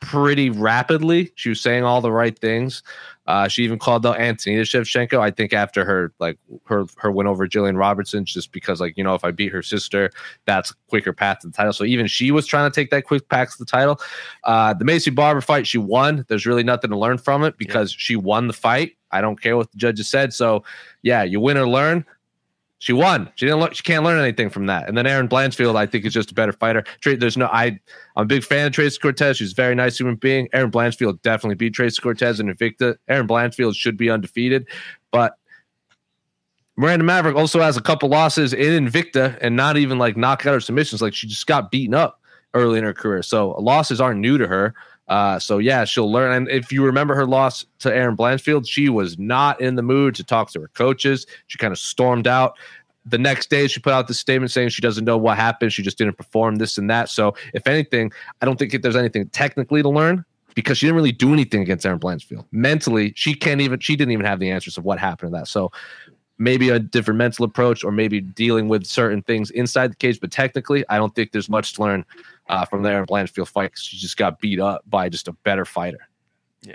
pretty rapidly. She was saying all the right things. Uh, she even called out Antonina Shevchenko. I think after her like her her win over Jillian Robertson, just because like you know if I beat her sister, that's a quicker path to the title. So even she was trying to take that quick path to the title. Uh, the Maycee Barber fight, she won. There's really nothing to learn from it because she won the fight. I don't care what the judges said. So yeah, you win or learn. She won. She didn't. Learn, she can't learn anything from that. And then Erin Blanchfield, I think, is just a better fighter. There's no. I. I'm a big fan of Tracy Cortez. She's a very nice human being. Erin Blanchfield definitely beat Tracy Cortez in Invicta. Erin Blanchfield should be undefeated, but Miranda Maverick also has a couple losses in Invicta and not even like knockout or submissions. Like she just got beaten up early in her career. So losses aren't new to her. Uh, so yeah, she'll learn. And if you remember her loss to Erin Blanchfield, she was not in the mood to talk to her coaches. She kind of stormed out. The next day, she put out this statement saying she doesn't know what happened. She just didn't perform this and that. So, if anything, I don't think there's anything technically to learn because she didn't really do anything against Erin Blanchfield. Mentally, she can't even. She didn't even have the answers of what happened to that. So, maybe a different mental approach or maybe dealing with certain things inside the cage. But technically, I don't think there's much to learn uh, from the Erin Blanchfield fight 'cause she just got beat up by just a better fighter. Yeah,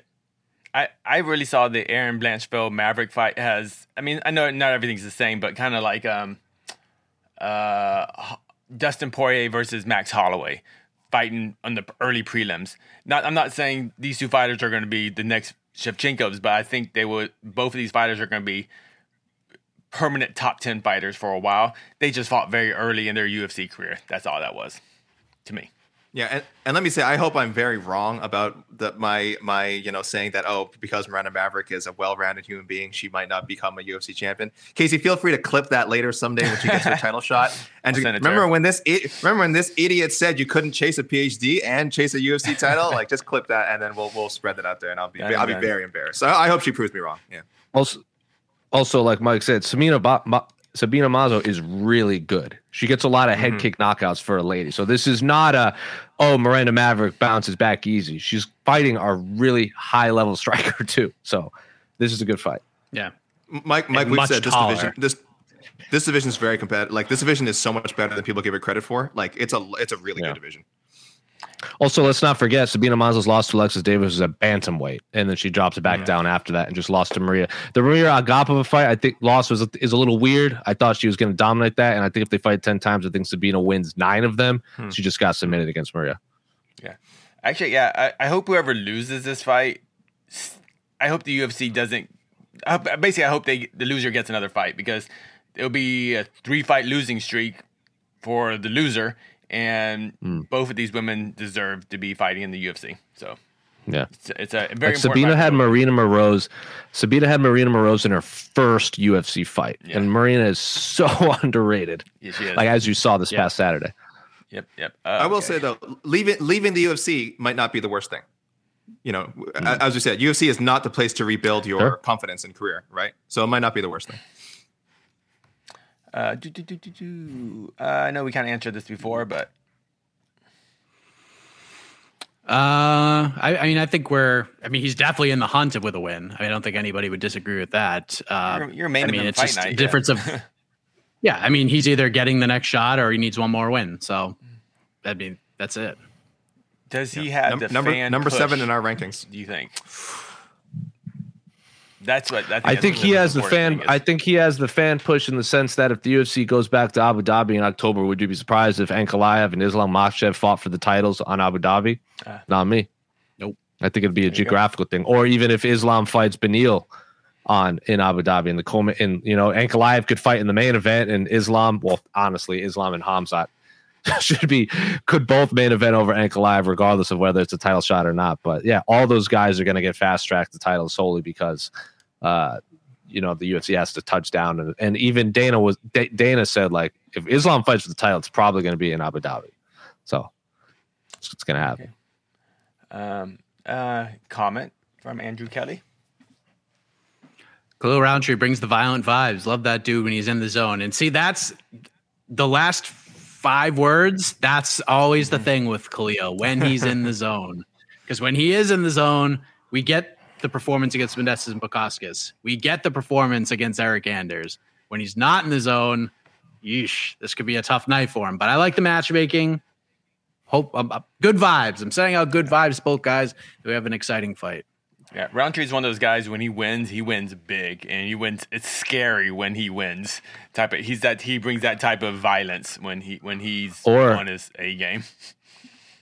I, I really saw the Erin Blanchfield Maverick fight has I mean I know not everything's the same but kind of like um uh Dustin Poirier versus Max Holloway fighting on the early prelims. Not I'm not saying these two fighters are going to be the next Shevchenkovs, but I think they would both of these fighters are going to be permanent top 10 fighters for a while. They just fought very early in their UFC career. That's all that was to me. Yeah, and, and let me say, I hope I'm very wrong about the, my my you know saying that oh because Miranda Maverick is a well-rounded human being, she might not become a UFC champion. Casey, feel free to clip that later someday when she gets her <laughs> title shot. And to, remember when this remember when this idiot said you couldn't chase a PhD and chase a UFC title? like just clip that and then we'll we'll spread that out there, and I'll be I'll be very embarrassed. So I hope she proves me wrong. Yeah. Also, also like Mike said, Samina ba- Ma- Sabina Mazo is really good. She gets a lot of head mm-hmm. kick knockouts for a lady. So this is not a oh Miranda Maverick bounces back easy. She's fighting a really high level <laughs> striker too. So this is a good fight. Yeah. Mike Mike we said this taller. division this this division is very competitive. Like this division is so much better than people give it credit for. Like it's a it's a really yeah. good division. Also, let's not forget Sabina Mazo's lost to Alexis Davis was a bantamweight, and then she drops it back yeah. down after that and just lost to Maria. The Maria Agapova fight, I think, loss was is a little weird. I thought she was going to dominate that, and I think if they fight ten times, I think Sabina wins nine of them. Hmm. She just got submitted against Maria. Yeah, actually, yeah. I, I hope whoever loses this fight, I hope the UFC doesn't. I hope, basically, I hope they the loser gets another fight because it'll be a three fight losing streak for the loser and mm. both of these women deserve to be fighting in the UFC. So yeah, it's, it's a very like Sabina had Marina Moroz. Sabina had Marina Moroz in her first UFC fight, yeah. and Marina is so <laughs> underrated. Yeah, she is. Like as you saw this yep. past Saturday. Yep, yep. Uh, I will okay. say though, leaving leaving the UFC might not be the worst thing. You know, mm. as we said, UFC is not the place to rebuild your sure. confidence and career, right? So it might not be the worst thing. Uh, do, do, do, do, do. Uh, I know we kind of answered this before, but uh, I, I, mean, I think we're. I mean, he's definitely in the hunt with a win. I, mean, I don't think anybody would disagree with that. Uh, you're, you're main I mean, it's just night, a difference yeah. of. <laughs> yeah, I mean, he's either getting the next shot or he needs one more win. So, I mean, that's it. Does he yeah. have Num- number number seven in our rankings? Do you think? That's what I think, I think he has the fan. I think he has the fan push in the sense that if the UFC goes back to Abu Dhabi in October, would you be surprised if Ankalaev and Islam Makhachev fought for the titles on Abu Dhabi? Uh, Not me. Nope. I think it'd be a geographical thing, or even if Islam fights Beneil on in Abu Dhabi in the Coleman, in you know Ankalaev could fight in the main event, and Islam. Well, honestly, Islam and Hamzat <laughs> should be could both main event over Ankalaev, regardless of whether it's a title shot or not. But yeah, all those guys are going to get fast tracked the title solely because uh, you know, the UFC has to touch down. And, and even Dana was D- Dana said like, if Islam fights for the title, it's probably going to be in Abu Dhabi. So it's, it's going to happen. Okay. Um, uh, comment from Andrew Kelly. Khalil Rountree brings the violent vibes. Love that dude when he's in the zone. And see, that's the last five words. That's always the thing with Khalil when he's in the <laughs> zone. Because when he is in the zone, we get the performance against Modestas and Bukauskas. We get the performance against Eryk Anders. When he's not in the zone, yeesh, this could be a tough night for him. But I like the matchmaking. Hope um, uh, good vibes. I'm sending out good vibes, both guys. We have an exciting fight. Yeah, Rountree is one of those guys. When he wins, he wins big, and he wins. It's scary when he wins. Type of he's that he brings that type of violence when he when he's or, on his A game. <laughs>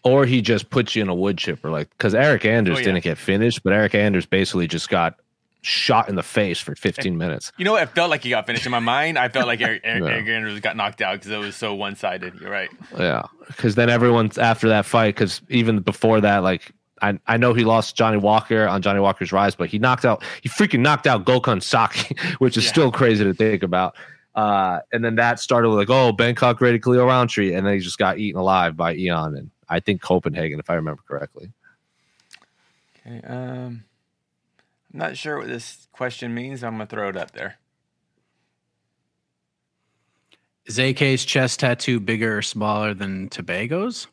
or he just puts you in a wood chipper, like because Eryk Anders oh, yeah. didn't get finished, but Eryk Anders basically just got shot in the face for 15 minutes. You know, what? it felt like he got finished in my mind. I felt like Eric, Eryk, <laughs> yeah. Eryk Anders got knocked out because it was so one sided. You're right. Yeah, because then everyone after that fight, because even before that, like I, I know he lost Jonny Walker on Jonny Walker's Rise, but he knocked out he freaking knocked out Gokhan Saki, <laughs> which is yeah. still crazy to think about. Uh, and then that started with like, oh, Bangkok rated Khalil Rountree, and then he just got eaten alive by Ion and I think Copenhagen, if I remember correctly. Okay. Um, I'm not sure what this question means. I'm gonna throw it up there. Is AK's chest tattoo bigger or smaller than Tobago's?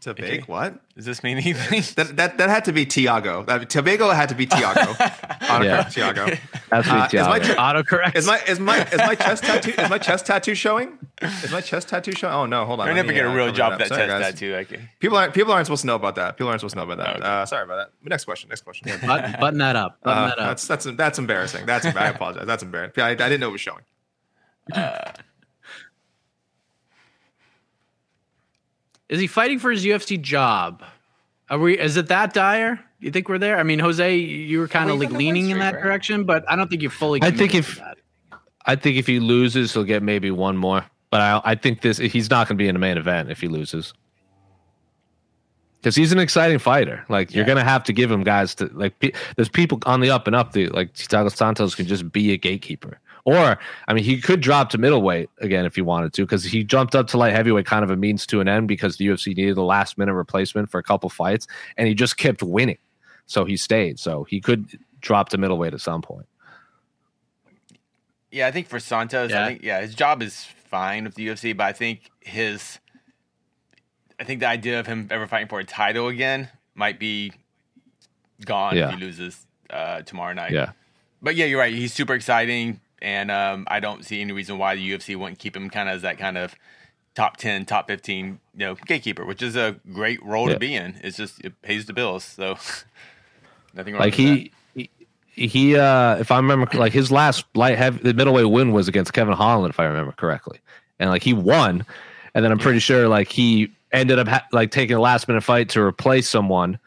To big what? Does this mean <laughs> anything? that, that that had to be Tiago. That, Tobago had to be Tiago. <laughs> Autocorrect yeah. Tiago. That's uh, Tiago. Is my, Autocorrect. Is my is my is my chest tattoo is my chest tattoo showing? Is my chest tattoo showing? Oh no, hold on. I never get a uh, real job that sorry, chest guys. tattoo. Okay. People aren't people aren't supposed to know about that. People aren't supposed to know about that. Okay. Uh, sorry about that. Next question. Next question. Yeah, button, button, that up. Button uh, that up. That's that's that's embarrassing. That's I apologize. That's embarrassing. I, I didn't know it was showing. Uh, Is he fighting for his UFC job? Are we? Is it that dire? You think we're there? I mean, Jose, you were kind of like leaning in that right? direction, but I don't think you fully. I think if I think if he loses, he'll get maybe one more. But I, I think this he's not going to be in the main event if he loses. because he's an exciting fighter. Like you're gonna have to give him guys to like. Pe- there's people on the up and up. That, like Thiago Santos can just be a gatekeeper, or I mean, he could drop to middleweight again if he wanted to, because he jumped up to light heavyweight kind of a means to an end because the UFC needed a last minute replacement for a couple fights, and he just kept winning, so he stayed. So he could drop to middleweight at some point. Yeah, I think for Santos, Yeah. I think yeah, his job is fine with the UFC, but I think his I think the idea of him ever fighting for a title again might be gone Yeah. if he loses uh, tomorrow night. Yeah. But yeah, you're right. He's super exciting, and um, I don't see any reason why the UFC wouldn't keep him kind of as that kind of top ten, top fifteen, you know, gatekeeper, which is a great role Yeah. to be in. It's just it pays the bills, so <laughs> nothing wrong like with that. he, he he uh if i remember like his last light heavy the middleweight win was against kevin holland if i remember correctly and like he won and then i'm pretty sure like he ended up ha- like taking a last minute fight to replace someone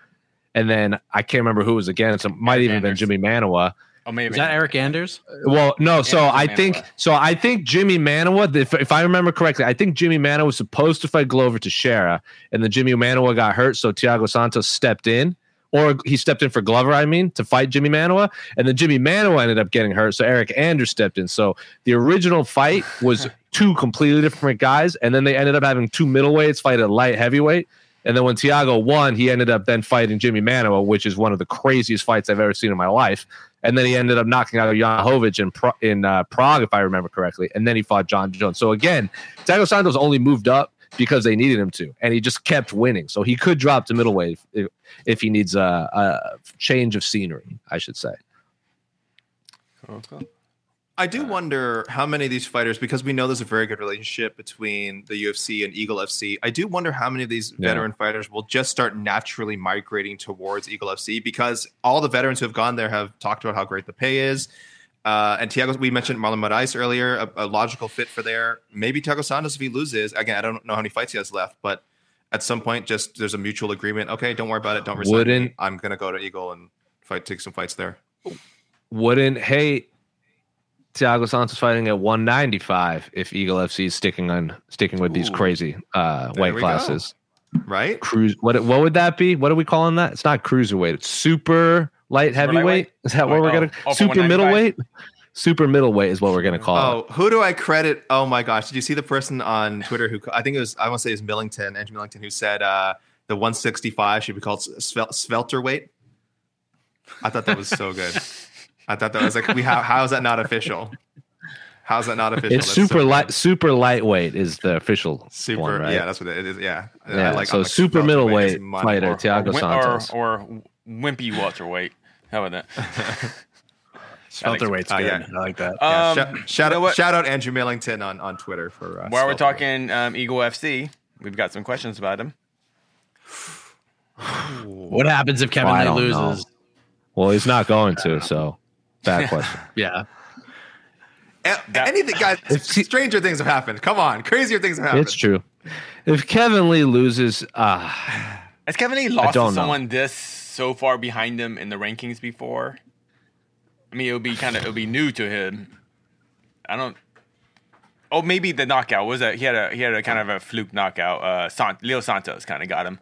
and then i can't remember who it was against it might even been jimmy manuwa Oh, maybe Is that Eryk Anders? well, no. So Yeah, I Manuwa. think so. I think Jimmy Manuwa. If, if I remember correctly, I think Jimmy Manuwa was supposed to fight Glover Teixeira, and then Jimmy Manuwa got hurt, so Thiago Santos stepped in, or he stepped in for Glover. I mean, to fight Jimmy Manuwa, and then Jimmy Manuwa ended up getting hurt, so Eryk Anders stepped in. So the original fight was <laughs> two completely different guys, and then they ended up having two middleweights fight at light heavyweight. And then when Tiago won, he ended up then fighting Jimmy Manuwa, which is one of the craziest fights I've ever seen in my life. And then he ended up knocking out Blachowicz in in uh, Prague, if I remember correctly. And then he fought Jon Jones. So again, Tiago Santos only moved up because they needed him to, and he just kept winning. So he could drop to middleweight if, if he needs a, a change of scenery, I should say. I do wonder how many of these fighters, because we know there's a very good relationship between the UFC and Eagle FC. I do wonder how many of these Yeah. veteran fighters will just start naturally migrating towards Eagle FC because all the veterans who have gone there have talked about how great the pay is. Uh, and Tiago, we mentioned Marlon Moraes earlier, a, a logical fit for there. Maybe Tiago Santos, if he loses, again, I don't know how many fights he has left, but at some point, just there's a mutual agreement. Okay, don't worry about it. Don't resign. Wouldn't- me. I'm gonna go to Eagle and fight, take some fights there. Wouldn't hate Tiago Santos fighting at 195 if Eagle FC is sticking on sticking with these crazy uh, weight we go. classes. Right? Cruise. What what would that be? What are we calling that? It's not cruiserweight. It's super light heavyweight. Is that what Oh, we're gonna? oh, super middleweight. Super middleweight is what we're gonna call it. Oh, who do I credit? Oh my gosh, did you see the person on Twitter who I think it was I want to say it was Millington, Andrew Millington, who said uh, the 165 should be called svel- Svelterweight. I thought that was so good. <laughs> I thought that was like we how how is that not official? How's that not official? It's That's super so light. Super lightweight is the official Super, one, right? yeah, that's what it is. Yeah, Yeah, like- so like, super middleweight money. fighter, or, Thiago or, wim- Santos. or, or wimpy welterweight. How about that? <laughs> Welterweight's Uh, good. yeah. I like that. Yeah, Um, shout, shout you know out, what? shout out Andrew Millington on, on Twitter for uh, While we're talking um, Eagle FC, we've got some questions about him. <sighs> what happens if Kevin Well, I Lee don't know. loses? Well, he's not going to. So, bad question. <laughs> Yeah. A- anything, guys. stranger things have happened. Come on, crazier things have happened. it's true. If Kevin Lee loses, uh, Has Kevin Lee lost to don't know. someone this so far behind him in the rankings before? I mean, it'll be kind of it'll be new to him. I don't. Oh, maybe the knockout was that he had a he had a kind of a fluke knockout. Uh, Sant- Leo Santos kind of got him.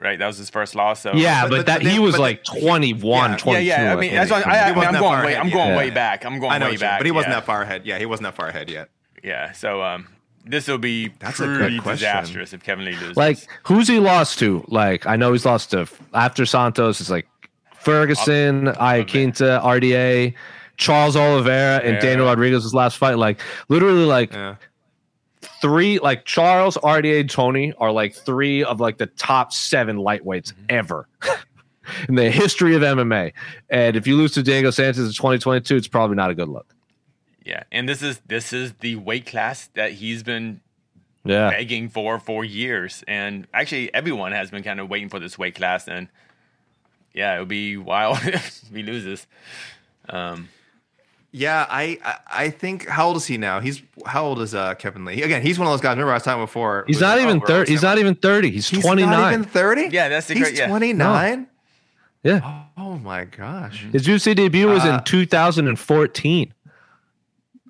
Right, that was his first loss. So yeah, but- but, but that they- he was like 21, Yeah, 22. yeah, yeah. I mean, think. that's what I, I, I mean, I'm going way. I'm going Yeah. way back. I'm going I know, way what you mean, back. but he wasn't yeah. that far ahead. Yeah, he wasn't that far ahead yet. Yeah, so um, this will be That's a good pretty question. disastrous if Kevin Lee loses. like who's he lost to? Like I know he's lost to after Santos. It's like Ferguson, Iaquinta, RDA, Charles Oliveira, and Yeah. Daniel Rodriguez's last fight. Like literally, like Yeah. Three. Like Charles, RDA, and Tony are like three of like the top seven lightweights Mm-hmm. ever. <laughs> In the history of MMA, and if you lose to Diego Sanchez in 2022, it's probably not a good look. yeah, and this is this is the weight class that he's been Yeah, begging for for years, and actually everyone has been kind of waiting for this weight class, and yeah, it would be wild <laughs> if he loses. Um, Yeah, I, I I think how old is he now? He's how old is uh Kevin Lee? Again, he's one of those guys. Remember I was talking before. he's not even thirty. He's not even thirty. He's, He's 29. even thirty. Yeah, that's the he's great- yeah. twenty nine. yeah, Oh my gosh. his UFC debut was Uh, in 2014.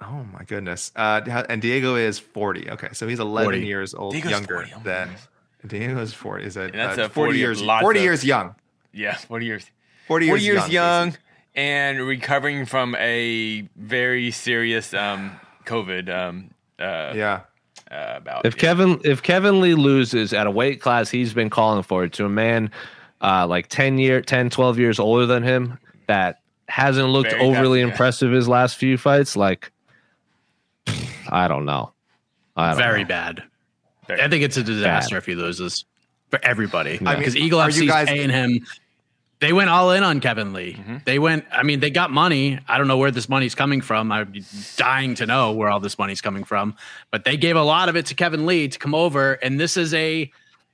Oh my goodness. Uh, and Diego is forty. Okay, so he's eleven 40. years old Diego's younger 40, oh than goodness. Diego's forty. Is that that's uh, a 40 40 years? lots Forty of- years young. Yeah, 40 years. 40 years, 40 years young. young, and recovering from a very serious um, COVID. Um, uh, Yeah. uh, about If yeah. Kevin if Kevin Lee loses at a weight class he's been calling for it to a man uh, like 10 year 10 12 years older than him that hasn't looked Very overly tough, yeah. impressive his last few fights like I don't know. I don't Very know. bad. Very I think it's a disaster if he loses for everybody. I mean, Because Eagle are FC is guys- paying him. They went all in on Kevin Lee. Mm-hmm. They went. I mean, they got money. I don't know where this money's coming from. I'd be dying to know where all this money's coming from. But they gave a lot of it to Kevin Lee to come over, and this is a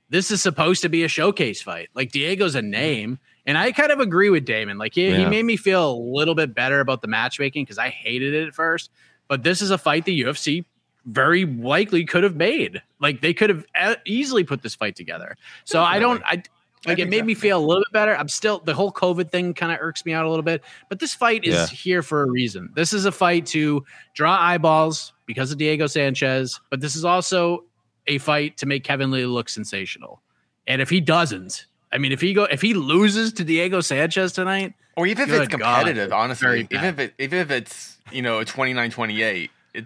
this is supposed to be a showcase fight. Like Diego's a name, and I kind of agree with Damon. Like he, he made me feel a little bit better about the matchmaking because I hated it at first. But this is a fight the UFC very likely could have made. Like they could have easily put this fight together. So I don't. I like it made me feel a little bit better. I'm still the whole COVID thing kind of irks me out a little bit. But this fight is Yeah. here for a reason. This is a fight to draw eyeballs because of Diego Sanchez. But this is also a fight to make Kevin Lee look sensational. And if he doesn't, I mean, if he go if he loses to Diego Sanchez tonight, or even if it's competitive, very honestly, even if it, even if it's you know 29 28, it,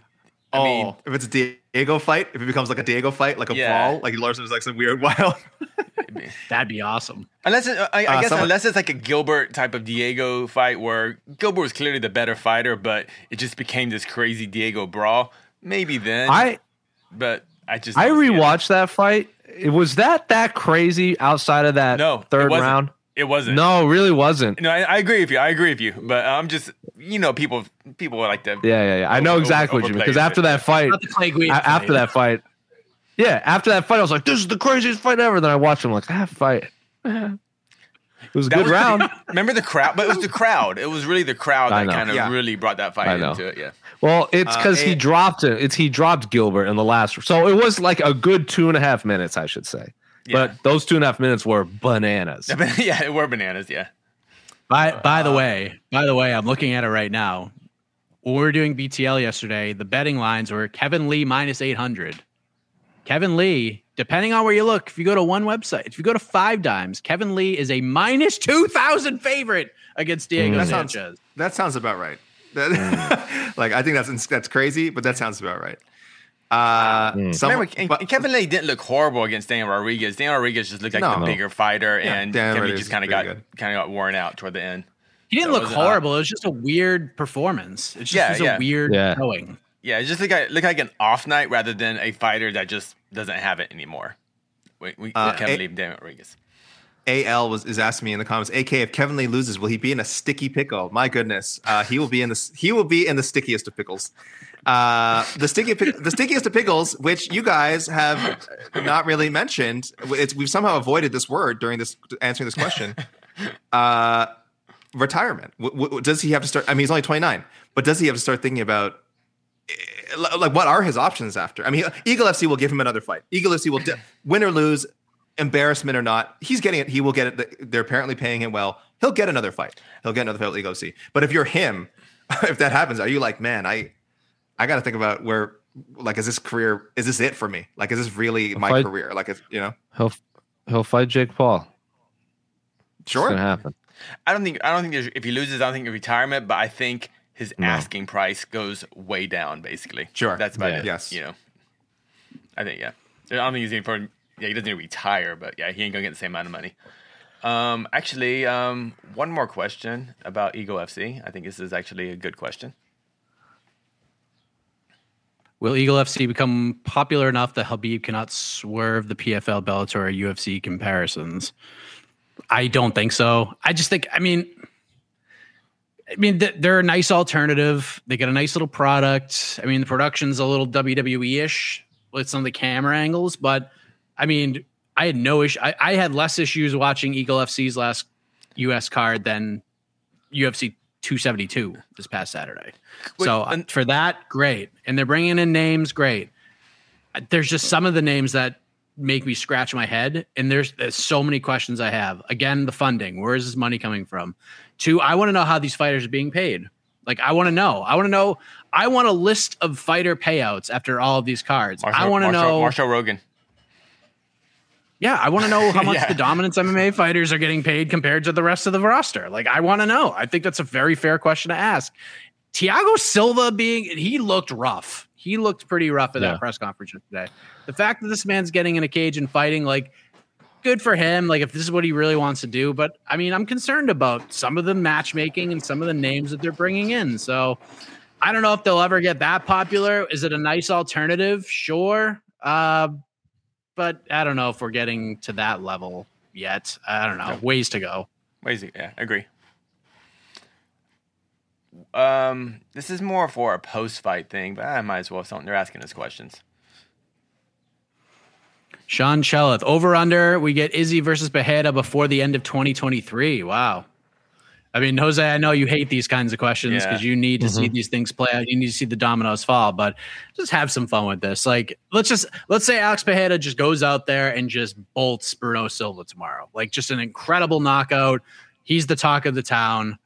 I oh, mean, if it's a Diego fight, if it becomes like a Diego fight, like a Yeah. brawl, like Larson's like some weird <laughs> wild. that'd be awesome. unless it, I, I Uh, guess someone- unless it's like a Gilbert type of Diego fight where Gilbert was clearly the better fighter, but it just became this crazy Diego brawl. Maybe then, I but I just I rewatched that fight. It was that that crazy outside of that No, third round. It wasn't. No, it really wasn't. No, I, I agree with you. I agree with you. But I'm just, you know, people people like to. Yeah, yeah, yeah. I know exactly over- what you mean because after that fight, Not the Clay Guida after fight. that fight, yeah, after that fight, I was like, "This is the craziest fight ever." Then I watched him like that fight. It was a That good was round. pretty- <laughs> remember the crowd? But it was the crowd. It was really the crowd that kind of Yeah. really brought that fight into it. Yeah. Well, it's Uh, because he dropped it. It's he dropped Gilbert in the last. So it was like a good two and a half minutes, I should say. Yeah. But those two and a half minutes were bananas. <laughs> yeah, it were bananas. Yeah. By uh, by the uh, way, by the way, I'm looking at it right now. When we were doing BTL yesterday, the betting lines were Kevin Lee minus 800. Kevin Lee, depending on where you look, if you go to one website, if you go to five dimes, Kevin Lee is a minus 2,000 favorite against Diego That sounds Sanchez. that sounds about right. That- mm. <laughs> like I think that's that's crazy, but that sounds about right. Uh, some- Remember, and, but- and Kevin Lee didn't look horrible against Dan Rodriguez. Dan Rodriguez just looked like No. the bigger fighter, Yeah, and Dan Kevin Lee just kind of got kind of got worn out toward the end. He didn't That look wasn't- horrible. It was just a weird performance. It just Yeah, was yeah. a weird Yeah. showing. Yeah, it just looked like, looked like an off night rather than a fighter that just doesn't have it anymore. We, we Uh, Kevin A- Lee, Dan Rodriguez. AL was is asking me in the comments, AK, if Kevin Lee loses, will he be in a sticky pickle? My goodness, uh, he will be in the he will be in the stickiest of pickles. Uh, the sticky the stickiest of pickles, which you guys have not really mentioned. It's, we've somehow avoided this word during this answering this question. <laughs> Uh, retirement. W- w- does he have to start? I mean, he's only twenty nine, but does he have to start thinking about? eh, Like, what are his options after? I mean, Eagle FC will give him another fight. Eagle FC will, de- <clears throat> win or lose, embarrassment or not, he's getting it. He will get it. They're apparently paying him well. He'll get another fight. He'll get another fight with Eagle FC. But if you're him, <laughs> if that happens, are you like, man, I, I got to think about where, like, is this career? Is this it for me? Like, is this really my fight- career? Like, it's, you know, He'll he'll fight Jake Paul. It's sure. gonna happen. I don't think I don't think there's, if he loses, I don't think retirement, but I think his asking price goes way down. Basically, Sure. That's about Yeah. it. Yes. you know, I think yeah. I don't think he's in for yeah. He doesn't need to retire, but yeah, he ain't gonna get the same amount of money. Um, actually, um, one more question about Eagle FC. I think this is actually a good question. Will Eagle FC become popular enough that Khabib cannot swerve the PFL, Bellator, or UFC comparisons? I don't think so. I just think, I mean, I mean, they're a nice alternative. They get a nice little product. I mean, the production's a little WWE ish with some of the camera angles, but I mean, I had no issue. I, I had less issues watching Eagle FC's last US card than UFC 272 this past Saturday. Wait, so and- for that, great. And they're bringing in names, great. There's just some of the names that make me scratch my head, and there's, there's so many questions I have. Again, the funding. Where is this money coming from? Two, I want to know how these fighters are being paid. Like, I want to know. I want to know. I want a list of fighter payouts after all of these cards. I want to know. Marshall Rogan. Yeah, I want to know how <laughs> much Yeah. the dominance MMA fighters are getting paid compared to the rest of the roster. Like, I want to know. I think that's a very fair question to ask. Tiago Silva being, he looked rough. He looked pretty rough at Yeah. that press conference today. The fact that this man's getting in a cage and fighting, like, good for him. Like, if this is what he really wants to do. But I mean, I'm concerned about some of the matchmaking and some of the names that they're bringing in. So I don't know if they'll ever get that popular. Is it a nice alternative? Sure. Uh, but I don't know if we're getting to that level yet. I don't know. Ways to go. Ways, yeah, agree. Um, this is more for a post-fight thing, but I might as well. Something they're asking us questions. Sean Chelith, over under. We get Izzy versus Pereira before the end of 2023. Wow. I mean, Jose, I know you hate these kinds of questions Yeah. because you need to see mm-hmm. these things play out. You need to see the dominoes fall, but just have some fun with this. Like, let's just let's say Alex Pereira just goes out there and just bolts Bruno Silva tomorrow. Like, just an incredible knockout. He's the talk of the town.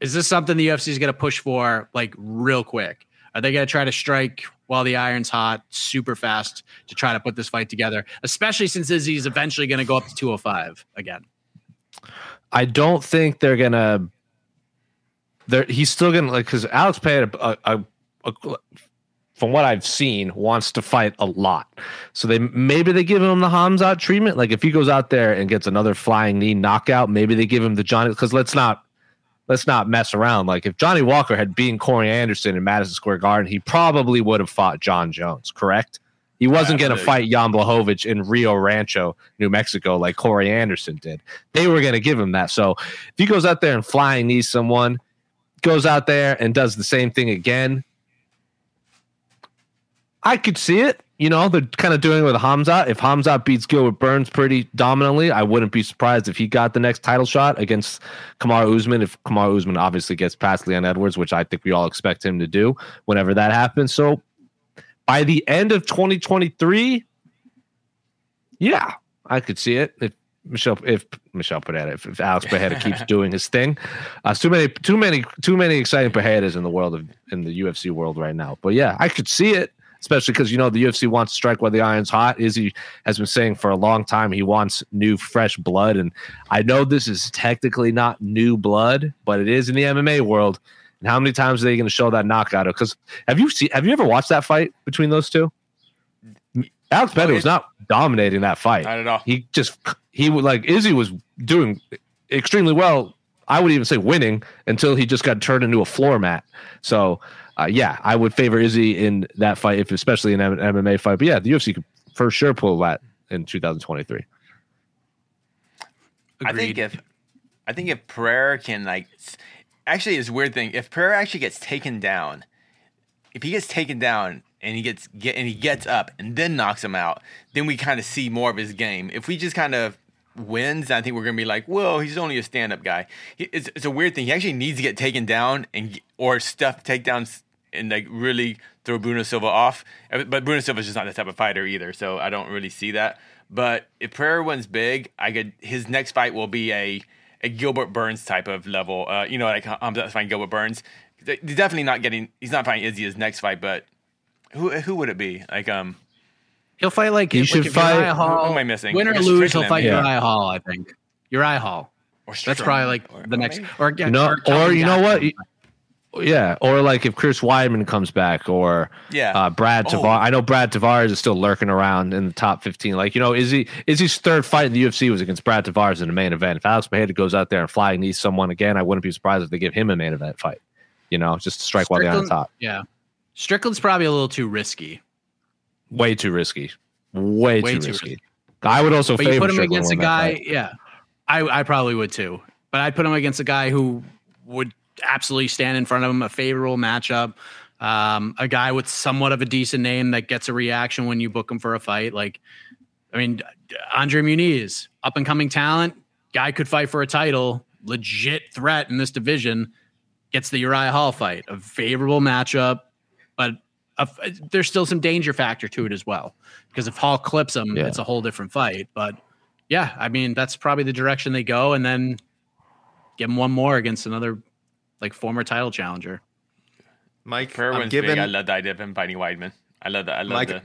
Is this something the UFC is going to push for like real quick? Are they going to try to strike while the iron's hot, super fast to try to put this fight together? Especially since Izzy's eventually going to go up to 205 again. I don't think they're gonna. They're, he's still gonna like because Alex Payne, a, a, a, from what I've seen, wants to fight a lot. So they maybe they give him the Hamzat treatment. Like if he goes out there and gets another flying knee knockout, maybe they give him the Jonny. Because let's not let's not mess around. Like if Jonny Walker had beaten Corey Anderson in Madison Square Garden, he probably would have fought Jon Jones. Correct. He wasn't going to fight Jan Blachowicz in Rio Rancho, New Mexico, like Corey Anderson did. They were going to give him that. So if he goes out there and flying knees someone, goes out there and does the same thing again, I could see it. You know, they're kind of doing it with Hamzat. If Hamzat beats Gilbert Burns pretty dominantly, I wouldn't be surprised if he got the next title shot against Kamaru Usman. If Kamaru Usman obviously gets past Leon Edwards, which I think we all expect him to do whenever that happens. So by the end of 2023, yeah, I could see it. If Michelle, if Michelle Pineda, if, if Alex Pereira keeps <laughs> doing his thing, uh, too many, too many, too many exciting Pereiras in the world of in the UFC world right now. But yeah, I could see it, especially because you know the UFC wants to strike while the iron's hot. Izzy has been saying for a long time he wants new, fresh blood, and I know this is technically not new blood, but it is in the MMA world. And how many times are they going to show that knockout? Because have you seen? Have you ever watched that fight between those two? Alex Pereira was not dominating that fight. Not at all. He just he would like Izzy was doing extremely well. I would even say winning until he just got turned into a floor mat. So uh, yeah, I would favor Izzy in that fight, if especially in an MMA fight. But yeah, the UFC could for sure pull that in 2023. I think if I think if prayer can like s- actually it's a weird thing. If Pereira actually gets taken down, if he gets taken down and he gets get and he gets up and then knocks him out, then we kind of see more of his game. If we just kind of wins, I think we're gonna be like, well, he's only a stand-up guy. It's, it's a weird thing. He actually needs to get taken down and or stuff takedowns and like really throw Bruno Silva off. Uh, But Bruno Silva's just not that type of fighter either, so I don't really see that. But if Pereira wins big, I could his next fight will be a a Gilbert Burns type of level. Uh, you know, like I'm not fighting Gilbert Burns. He's definitely not getting. He's not fighting Izzy his next fight, but who who would it be? Like um, He'll fight like He like should fight- Uriah Hall. Who am I missing? Win or Like lose, he'll Strickland, fight yeah. Uriah Hall. I think Uriah Hall. or That's probably like or- the or next. Or get No, or, Kelvin you know what? Gastelum. Yeah, or like if Chris Weidman comes back, or Yeah. uh, Brad Oh. Tavares. I know Brad Tavares is still lurking around in the top fifteen. Like you know, is he is Izzy's third fight in the UFC was against Brad Tavares in the main event. If Alex Pereira goes out there and flying knees someone again, I wouldn't be surprised if they give him a main event fight. You know, just to strike while they're on top. Yeah, Strickland's probably a little too risky. Way too risky. Way, Way too, too risky. I would also But favor you put him Strickland against a guy, yeah, I I probably would too. But I'd put him against a guy who would absolutely stand in front of him, a favorable matchup, um, a guy with somewhat of a decent name that gets a reaction when you book him for a fight. Like, I mean, Andre Muniz, up and coming talent, guy could fight for a title, legit threat in this division, gets the Uriah Hall fight, a favorable matchup, but a, there's still some danger factor to it as well. Because if Hall clips him, Yeah. it's a whole different fight. But yeah, I mean, that's probably the direction they go. And then give him one more against another like former title challenger. Mike, Pereira I'm wins big. giving I love the idea of him fighting Weidman. I love that. I love Mike, the.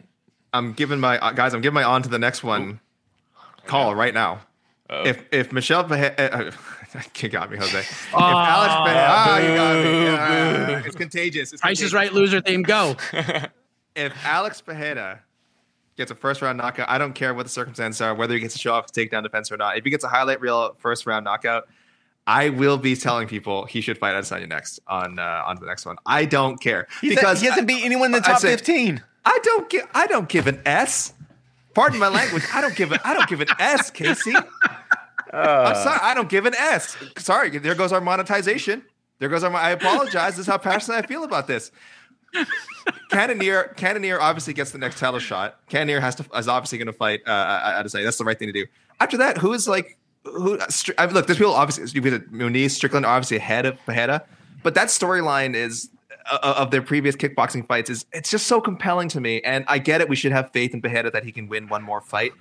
I'm giving my uh, guys. I'm giving my on to the next one. Call right now. If if Michel Pereira, <laughs> you got me, Jose. If <laughs> Alex Pereira, ah, you got me. Yeah, it's contagious. It's Price is right loser theme. Go. <laughs> If Alex Pereira gets a first round knockout, I don't care what the circumstances are, whether he gets to show off his takedown defense or not. If he gets a highlight reel first round knockout, I will be telling people he should fight Adesanya next on uh, on the next one. I don't care He's because he hasn't beat anyone in the I top say- 15. I don't give. I don't give an S. Pardon my language. I don't give. A, I don't give an S, Casey. I'm sorry. I don't give an S. Sorry. There goes our monetization. There goes our. I apologize. This is how passionate I feel about this. Cannonier, Cannonier obviously gets the next title shot. Cannonier has to is obviously going to fight. Uh, Adesanya. That's the right thing to do. After that, who is like who? I mean, look, there's people obviously. You get Muniz, Strickland, are obviously ahead of Pereira, but that storyline is uh, of their previous kickboxing fights is it's just so compelling to me. And I get it. We should have faith in Pereira that he can win one more fight.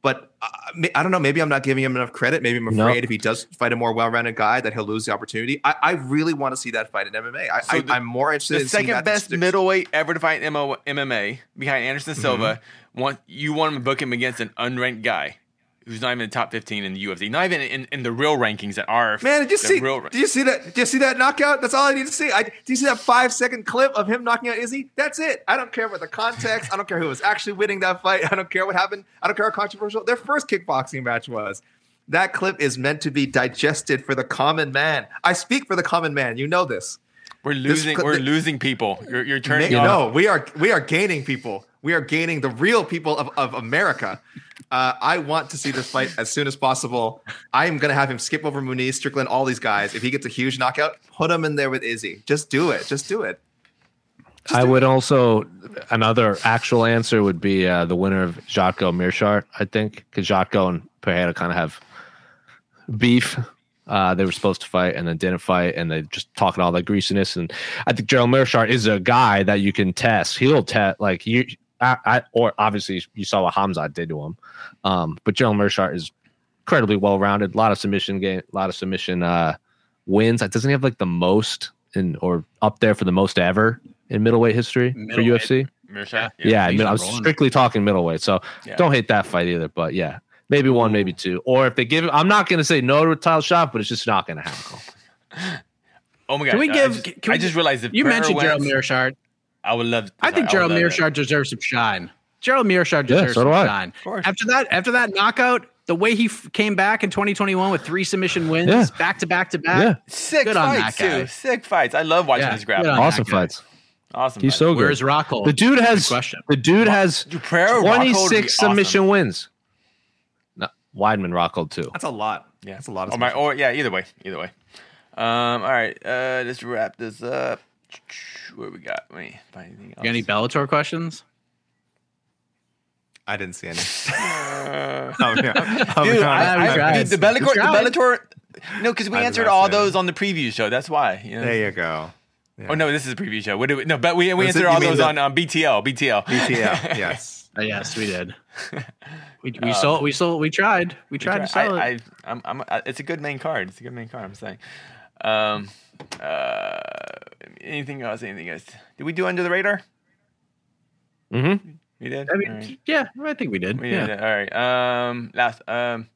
But uh, I don't know. Maybe I'm not giving him enough credit. Maybe I'm No. afraid if he does fight a more well-rounded guy that he'll lose the opportunity. I, I really want to see that fight in MMA. I, So I, the- I'm more interested The in seeing second that best Strick- middleweight ever to fight MO, MMA behind Anderson Mm-hmm. Silva. Want you want him to book him against an unranked guy who's not even in the top 15 in the UFC, not even in, in the real rankings that are. Man, did you see? Real, Did you see that? Did you see that knockout? That's all I need to see. I, did you see that five second clip of him knocking out Izzy? That's it. I don't care about the context. I don't care who was actually winning that fight. I don't care what happened. I don't care how controversial their first kickboxing match was. That clip is meant to be digested for the common man. I speak for the common man. You know this. We're losing. cl- we're the- losing people. You're, you're turning. No, off. no, we are we are gaining people. We are gaining the real people of, of America. Uh, I want to see this fight as soon as possible. I am going to have him skip over Muniz, Strickland, all these guys. If he gets a huge knockout, put him in there with Izzy. Just do it. Just do it. I would also another actual answer would be uh, the winner of Jotko Meerschaert. I think because Jotko and Pereira kind of have beef. Uh, they were supposed to fight and then didn't fight, and they just talking all that greasiness. And I think Gerald Meerschaert is a guy that you can test. He'll test like you. I, I, or obviously you saw what Hamzat did to him, um, but Gerald Meerschaert is incredibly well rounded. A lot of submission game, a lot of submission uh, wins. It doesn't he have like the most in or up there for the most ever in middleweight history for UFC? Meerschaert, Yeah, I he's mean, I was strictly talking middleweight, so Yeah. don't hate that fight either. But yeah, maybe one, maybe two, or if they give, I'm not going to say no to a title shot, but it's just not going to happen. Oh my god! Can we I give- just, can I just realized if You Pereira mentioned Gerald wins, Meerschaert. I would love. I think would Gerald love. Meerschaert deserves some shine. Gerald Meerschaert Yeah, deserves so some I. shine. After that, after that knockout, the way he f- came back in 2021 with three submission wins, Yeah. back to back to back. Yeah, Sick Good on fights that guy. too. Sick fights. I love watching Yeah, this good awesome fights. Awesome. He's fights. so good. Where's Rockhold? The dude has the dude has Dude, Pereira, Rockhold would 26 awesome. submission wins. No, Weidman Rockhold too. That's a lot. Yeah, That's a lot of Or, my, submissions. or yeah, either way, either way. Um, all right, uh, let's wrap this up. What we got? Let me find anything else. You got any Bellator questions? I didn't see any. Uh, <laughs> Oh, yeah. <laughs> Oh, dude, yeah. I, we I, dude, the Bellator, the tried. Bellator. No, because we I answered all those on the preview show. That's why. You know? There you go. Oh no, this is a preview show. What do we, no, but we, we Was it- answered all those the- on um, BTL. BTL. BTL. <laughs> Yes. Uh, yes, we did. We, we sold. We sold. We tried. We tried to sell it. I, I, I'm, I'm, I, it's a good main card. It's a good main card. I'm saying. Um, uh, anything else? Anything else? Did we do under the radar? Mm-hmm. We did. I mean, All right. yeah, I think we did. We yeah. did. All right. Um, last. Um,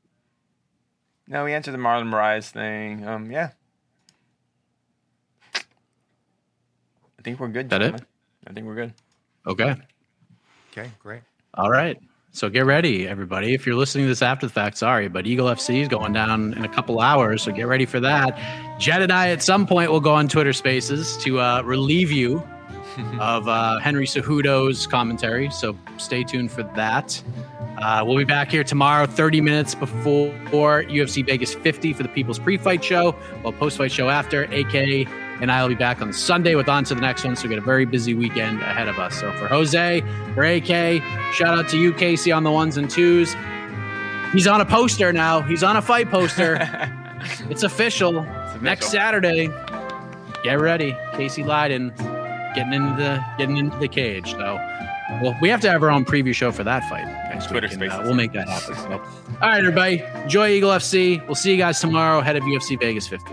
no, we answered the Marlon Moraes thing. Um, yeah. I think we're good. That it? I think we're good. Okay. Okay. Great. All right. So get ready, everybody. If you're listening to this after the fact, sorry, but Eagle FC is going down in a couple hours, so get ready for that. Jed and I, at some point, will go on Twitter Spaces to uh, relieve you <laughs> of uh, Henry Cejudo's commentary. So stay tuned for that. Uh, we'll be back here tomorrow, 30 minutes before UFC Vegas 50 for the People's Pre-Fight Show, while post-fight show after. AK and I will be back on Sunday with on to the next one. So we got a very busy weekend ahead of us. So for Jose, for AK, shout out to you, Casey, on the ones and twos. He's on a poster now. He's on a fight poster. <laughs> it's official. Next Saturday. Get ready, Casey Leiden getting into the getting into the cage. So, well, we have to have our own preview show for that fight next Twitter week. and, uh, we'll make that happen. So, all right, everybody, enjoy Eagle FC. We'll see you guys tomorrow ahead of UFC Vegas 50.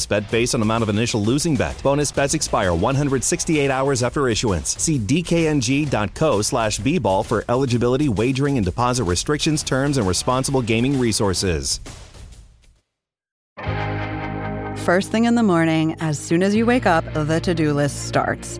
bet based on amount of initial losing bet. Bonus bets expire 168 hours after issuance. See dkng.co slash bball for eligibility, wagering, and deposit restrictions, terms, and responsible gaming resources. First thing in the morning, as soon as you wake up, the to do list starts.